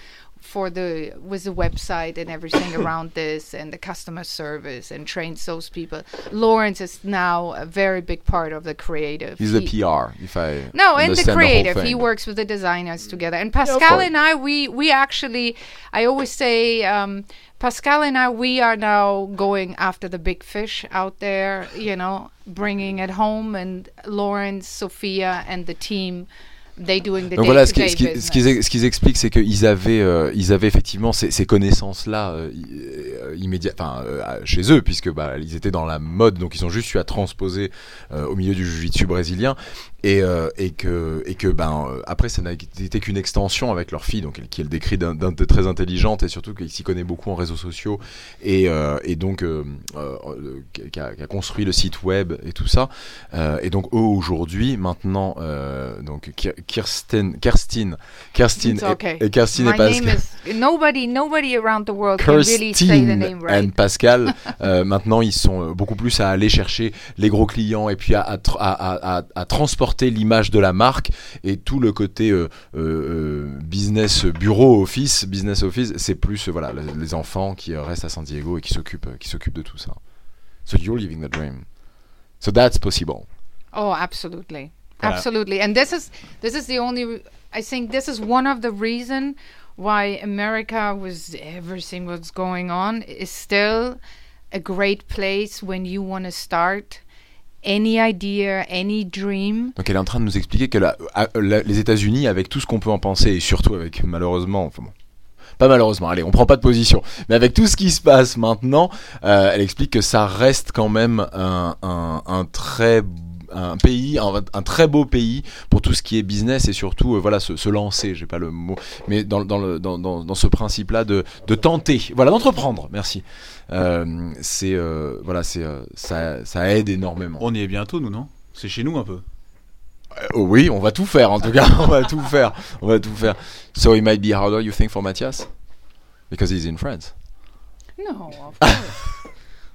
for the with the website and everything [coughs] around this and the customer service and trains those people. Lawrence is now a very big part of the creative. He's the He- PR, if I No, in the understand whole creative, he works with the designers together. And Pascal course. and I, we we actually, I always say, um, Pascal and I, we are now going after the big fish out there. You know, bringing it home. And Lawrence, Sophia, and the team they doing the Donc voilà, ce day-to-day qui- ce qui- ce qu'ils ce qu'ils expliquent, c'est qu'ils avaient, euh, ils avaient effectivement ces, ces connaissances-là euh, i- immédiat, enfin, euh, chez eux, puisque bah, ils étaient dans la mode, donc ils ont juste eu à transposer euh, au milieu du jiu-jitsu brésilien, et, euh, et que, et que ben, euh, après, ça n'a été qu'une extension avec leur fille, donc qui elle décrit d'un d'un- de très intelligente, et surtout qu'il s'y connaît beaucoup en réseaux sociaux, et, euh, et donc euh, qui, a, qui a construit le site web et tout ça. Et donc eux aujourd'hui, maintenant, donc Kir- Kirsten, Kerstin It's et- okay. et, My et Pascal. nobody. Nobody around the world can really say the name and right. Pascal, maintenant ils sont beaucoup plus à aller chercher les gros clients et puis à, à, tra- à- à- à transporter l'image de la marque et tout le côté euh, euh, euh, business bureau office, business office, c'est plus euh, voilà les, enfants qui euh, restent à San Diego et qui s'occupent qui s'occupent de tout ça. So you're living the dream. So that's possible. Oh, absolutely, Voilà. absolutely. And this is this is the only. I think this is one of the reason why America was everything what's going on is still a great place when you want to start any idea, any dream. Donc elle est en train de nous expliquer que les États-Unis, avec tout ce qu'on peut en penser, et surtout avec malheureusement, enfin bon, pas malheureusement, allez, on prend pas de position, mais avec tout ce qui se passe maintenant, euh, elle explique que ça reste quand même un, très un pays, un, un très beau pays pour tout ce qui est business et surtout euh, voilà se, se lancer, j'ai pas le mot, mais dans, dans, le, dans, dans, dans ce principe-là de, de tenter, voilà d'entreprendre, merci. Euh, c'est euh, voilà, c'est euh, ça, ça aide énormément. On y est bientôt, nous, non? C'est chez nous un peu. Oh oui, on va tout faire en tout cas, [laughs] on va tout faire, on va tout faire. So it might be harder, you think, for Matthias, because he's in France. No, of course.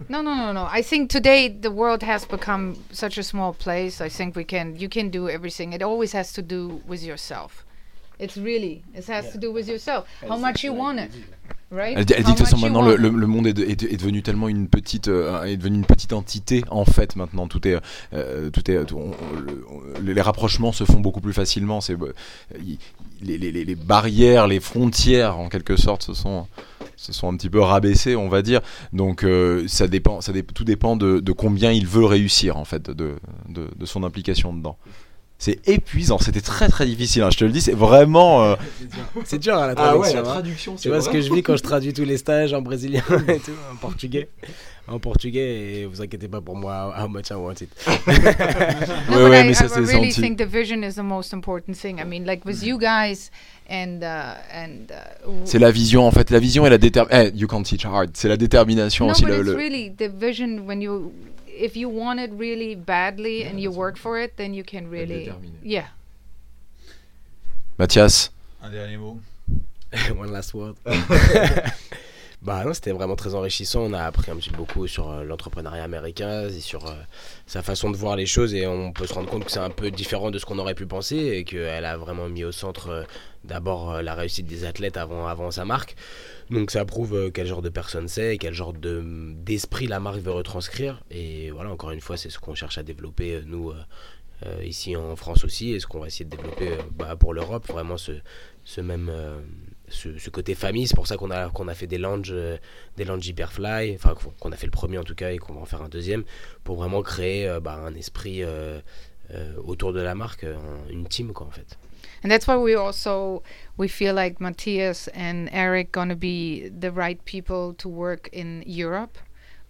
No, no, no, no. I think today the world has become such a small place. I think we can, you can do everything. It always has to do with yourself. It's really, it has to do with yourself. How much you want it, right? Elle dit, elle dit de toute façon maintenant le, monde est, de- est, est devenu tellement une petite euh, est devenu une petite entité en fait maintenant. Tout est euh, tout est tout- on- on- le- on- les rapprochements se font beaucoup plus facilement. C'est euh, les, les, les- les barrières les frontières en quelque sorte se sont se sont un petit peu rabaissées on va dire. Donc euh, ça dépend ça tout dépend de, de combien il veut réussir en fait de son implication dedans c'est épuisant c'était très très difficile hein, je te le dis c'est vraiment euh, [laughs] C'est dur à la ah ouais la hein. traduction Tu vois ce que je vis quand je traduis tous les stages en brésilien [laughs] et tout, en portugais. En portugais, et vous inquiétez pas pour moi, how much I want it. [laughs] No, Ouais, but ouais, I, mais ça, I c'est really senti. think the vision is the most important thing. I mean, like with you guys and uh, and uh, w- C'est la vision en fait, la vision et la détermination. you can't teach hard. C'est la détermination no, aussi. but le- it's le- really the vision when you if you want it really badly and you work for it, then you can really yeah. Mathias, Un dernier mot. One last word. [laughs] bah c'était vraiment très enrichissant. On a appris un petit peu beaucoup sur euh, l'entrepreneuriat américain et sur euh, sa façon de voir les choses. Et on peut se rendre compte que c'est un peu différent de ce qu'on aurait pu penser et qu'elle a vraiment mis au centre euh, d'abord la réussite des athlètes avant, avant sa marque. Donc ça prouve quel genre de personne c'est et quel genre de, d'esprit la marque veut retranscrire. Et voilà, encore une fois, c'est ce qu'on cherche à développer, nous, ici en France aussi, et ce qu'on va essayer de développer bah, pour l'Europe, vraiment ce, ce même ce, côté famille. C'est pour ça qu'on a, a fait des lounges, euh, des Hyperfly, enfin qu'on- qu'on a fait le premier en tout cas et qu'on va en faire un deuxième, pour vraiment créer euh, bah, un esprit euh, euh, autour de la marque, euh, une team quoi en fait. And that's why we also we feel like Matthias and Eric gonna be the right people to work in Europe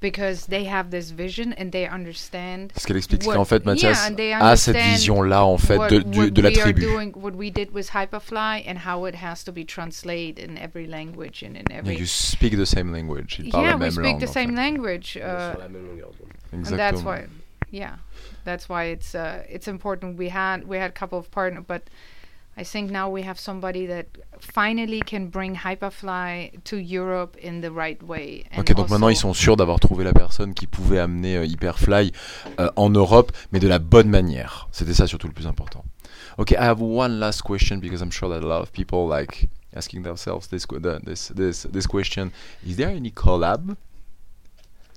because they have this vision and they understand ce qu'elle explique, c'est what- qu'en fait, yeah, Mathias and they a cette understand vision-là en fait what, de, du- what de la we are tribu. doing, what we did with Hyperfly, and how it has to be translated in every language and in Yeah, every. You speak the same language. Ils parlent yeah, la we speak langue. the en same fait. language, uh, Sur la même longueur d'onde. and that's why, yeah, that's why it's uh, it's important. We had we had a couple of partners, but I think now we have somebody that finally can bring Hyperfly to Europe in the right way. and Ok, donc maintenant ils sont sûrs d'avoir trouvé la personne qui pouvait amener euh, Hyperfly euh, en Europe, mais de la bonne manière. C'était ça surtout le plus important. Ok, I have one last question because I'm sure that a lot of people like asking themselves this this this this question. Is there any collab?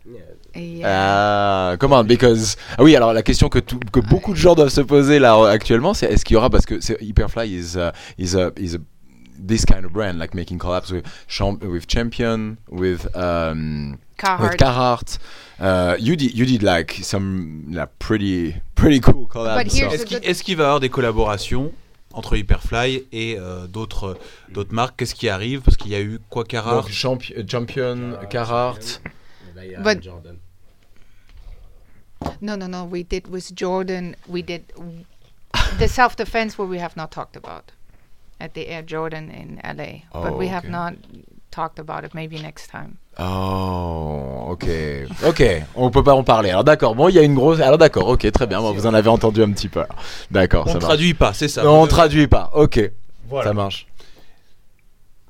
Yeah. Yeah. Ah, come on, because ah oui, alors la question que tout, que beaucoup de gens doivent se poser là euh, actuellement, c'est est-ce qu'il y aura parce que Hyperfly is uh, is a is a this kind of brand like making collabs with champ with Champion with um with Carhartt. Carhartt. Uh, you did you did like some like, pretty pretty cool collabs. So- Est-ce qu'il va y avoir des collaborations entre Hyperfly et euh, d'autres d'autres marques? Qu'est-ce qui arrive? Parce qu'il y a eu quoi Carhartt? Donc, champi- euh, champion, Carhartt. A But- Jordan. No, no, no. We did with Jordan. We did the self-defense where we have not talked about at the Air Jordan in LA, but Oh, we have okay. not talked about it. Maybe next time. Oh, ok. Ok, on peut pas en parler. Alors d'accord, bon, il y a une grosse... Alors d'accord, ok, très bien, bon, vous en avez entendu un petit peu. D'accord, On ça ne marche. traduit pas, c'est ça. Non, on traduit pas, ok, Voilà. ça marche.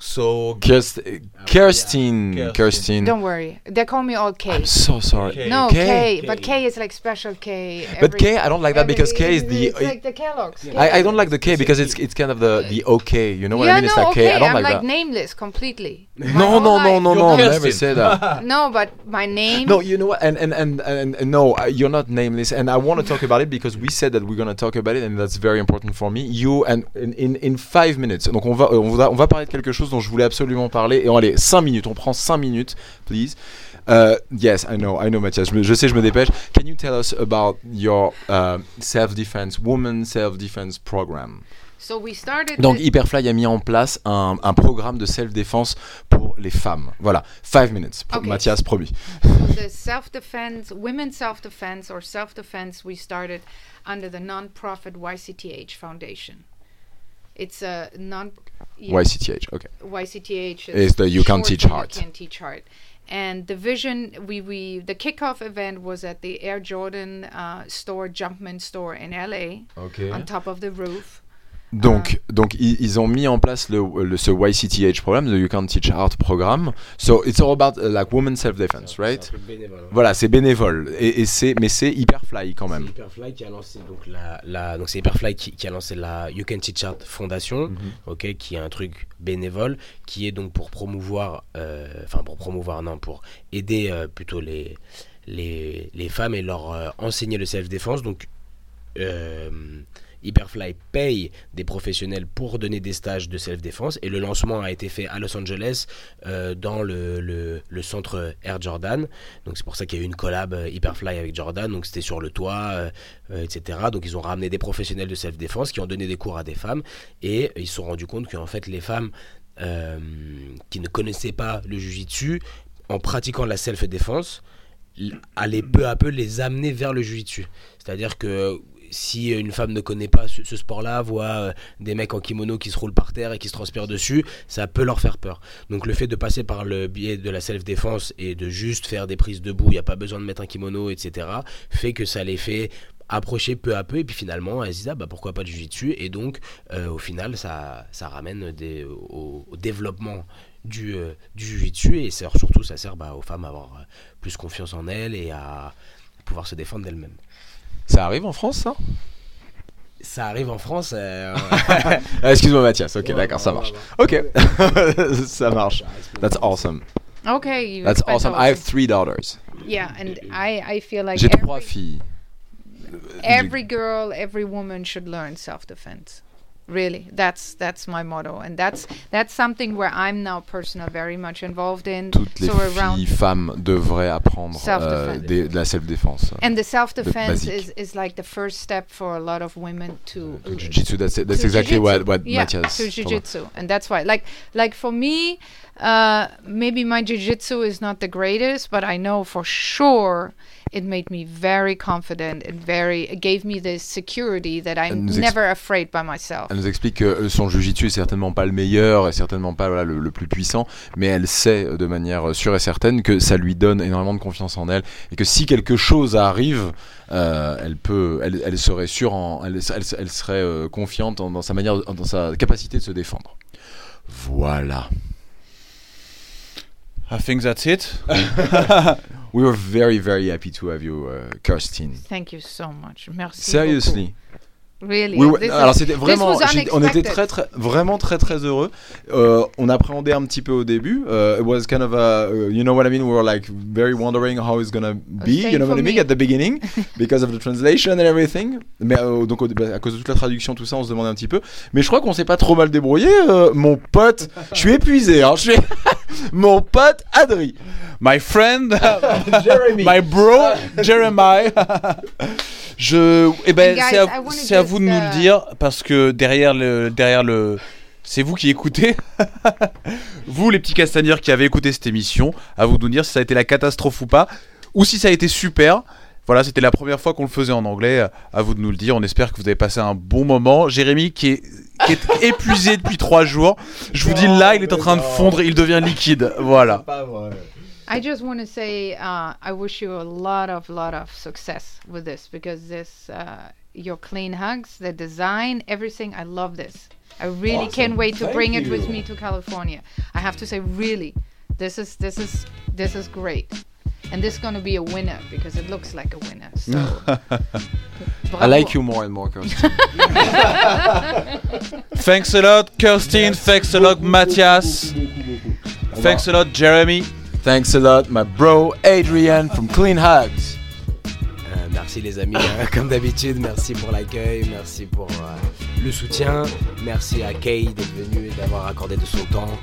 So, Kirst- Kirstine, Kirstine. Kirstine. Don't worry. They call me all K. I'm so sorry. K. no K. K, but K is like special K. But K, I don't like that because K is the... It's like the Kellogg's. I, I don't like the K because it's it's kind of the the okay. You know what yeah, I mean? It's no, like okay. K. I don't I'm like like that. nameless completely. [laughs] My No, no, no, no, no. Never say that. [laughs] No, but my name. No, you know what? And and and and, and no, uh, you're not nameless. And I want to talk about it because we said that we're gonna talk about it, and that's very important for me. You and in in, in five minutes. Donc on va on va on va parler de quelque chose dont je voulais absolument parler. Et on allez cinq minutes. On prend cinq minutes, please. Uh, yes, I know, I know, Mathias. Je, je sais, je me dépêche. Can you tell us about your uh, self-defense, woman self-defense program? So we started. Donc Hyperfly a mis en place un, un programme de self-défense pour les femmes. Voilà, 5 minutes. Okay. Mathias, promis. So the self-defense, women's self-defense or self-defense, we started under the non-profit YCTH Foundation. It's a non. yeah, YCTH, ok. YCTH Is the You Can short Teach for Heart. You Can Teach Heart. And the vision, we, we the kickoff event was at the Air Jordan uh, store, Jumpman store in LA, Okay. on top of the roof. Donc, donc ils, ils ont mis en place le, le- ce YCTH programme, the You Can Teach Art programme. So it's all about uh, like women self-defense, right? C'est bénévole, hein. Voilà, c'est bénévole. Et, et c'est, mais c'est Hyperfly quand C'est même. Hyperfly qui a lancé donc la, la donc c'est Hyperfly qui, qui a lancé la You Can Teach Art Foundation, Mhm. ok, qui est un truc bénévole, qui est donc pour promouvoir, euh, enfin pour promouvoir non, pour aider euh, plutôt les les, les femmes et leur euh, enseigner le self défense. Donc euh, Hyperfly paye des professionnels pour donner des stages de self-défense et le lancement a été fait à Los Angeles euh, dans le, le, centre Air Jordan. Donc c'est pour ça qu'il y a eu une collab euh, Hyperfly avec Jordan. Donc c'était sur le toit, euh, etc. Donc ils ont ramené des professionnels de self-défense qui ont donné des cours à des femmes et ils se sont rendus compte qu'en fait les femmes qui ne connaissaient pas le jujitsu, en pratiquant la self-défense, allaient peu à peu les amener vers le jujitsu. C'est-à-dire que si une femme ne connaît pas ce, sport-là, voit euh, des mecs en kimono qui se roulent par terre et qui se transpirent dessus, ça peut leur faire peur. Donc le fait de passer par le biais de la self-défense et de juste faire des prises debout, il n'y a pas besoin de mettre un kimono, etc., fait que ça les fait approcher peu à peu et puis finalement elles se disent ah bah pourquoi pas du jiu-jitsu et donc euh, au final ça, ça ramène des, au, développement du, euh, du et surtout ça sert bah, aux femmes à avoir euh, plus confiance en elles et à pouvoir se défendre d'elles-mêmes. Ça arrive en France, ça? Ça arrive en France. euh, [laughs] Ah, Excuse-moi, Mathias. Ok, Ouais, d'accord, ça marche. ouais, Ok, [laughs] ça marche. That's awesome. Okay, That's awesome. I have three daughters. Yeah, and I, I feel like J'ai every, trois filles. every girl, every woman should learn self-defense. Really, that's that's my motto, and that's that's something where I'm now personal very much involved in. Toutes les so around filles, femmes devraient apprendre euh, des- de la self-défense. and the self-defense is, is like the first step for a lot of women to To Jiu-jitsu, that's, exactly jiu-jitsu. what, what yeah, Matthias to jiu-jitsu and that's why like like for me uh maybe my jiu-jitsu is not the greatest but i know for sure it made me very confident and very it gave me this security that i'm nous ex- never afraid by myself Elle nous explique que euh, son jujitsu est certainement pas le meilleur et certainement pas voilà, le, le plus puissant, mais elle sait euh, de manière euh, sûre et certaine que ça lui donne énormément de confiance en elle et que si quelque chose arrive, euh, elle peut, elle, elle serait sûre, en, elle, elle, elle serait euh, confiante en- dans sa manière, dans sa capacité de se défendre. Voilà. I think that's it. [laughs] We were very very happy to have you, uh, Kirsten. thank you so much merci Seriously. beaucoup. Really? Oui, this alors c'était vraiment, on était très, très, vraiment très très heureux. Euh, on appréhendait un petit peu au début. Uh, it was kind of a, uh, you know what I mean? We were like very wondering how it's gonna be. You know what I mean? me. at the beginning [laughs] because of the translation and everything. Mais euh, donc à cause de toute la traduction, tout ça, on se demandait un petit peu. Mais je crois qu'on s'est pas trop mal débrouillé, euh, mon pote. Je suis épuisé. Hein, je suis [laughs] mon pote Adri. My friend, [laughs] Jeremy. my bro, Jeremiah. [laughs] Je, eh ben, c'est à, vous de nous le uh, dire parce que derrière le, derrière le, c'est vous qui écoutez. [laughs] vous, les petits castagneurs qui avez écouté cette émission, à vous de nous dire si ça a été la catastrophe ou pas, ou si ça a été super. Voilà, c'était la première fois qu'on le faisait en anglais. À vous de nous le dire. On espère que vous avez passé un bon moment. Jérémy, qui est, qui est épuisé depuis trois jours, je vous dis là, il est en train de fondre, il devient liquide. Voilà. Pas vrai. I just want to say uh, I wish you a lot of lot of success with this because this uh, your clean hugs, the design, everything. I love this. I really can't wait to Thank bring it with me to California. I have to say, really, this is this is this is great, and this is gonna be a winner because it looks like a winner. So, [laughs] I like you more and more, Kirsty. [laughs] Thanks a lot, Kirstine. Thanks a lot, Matthias. Thanks a lot, Jeremy. Thanks a lot, my bro Adrian from Clean Hugs. Euh, merci les amis, hein, [laughs] comme d'habitude, merci pour l'accueil, merci pour euh, le soutien, merci à Kay d'être venu et d'avoir accordé de son temps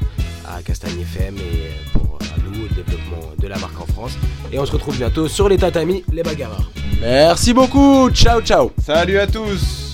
à Castagne FM et euh, pour euh, nous le développement de la marque en France. Et on se retrouve bientôt sur les tatamis, les bagarreurs. Merci beaucoup. Ciao, ciao. Salut à tous.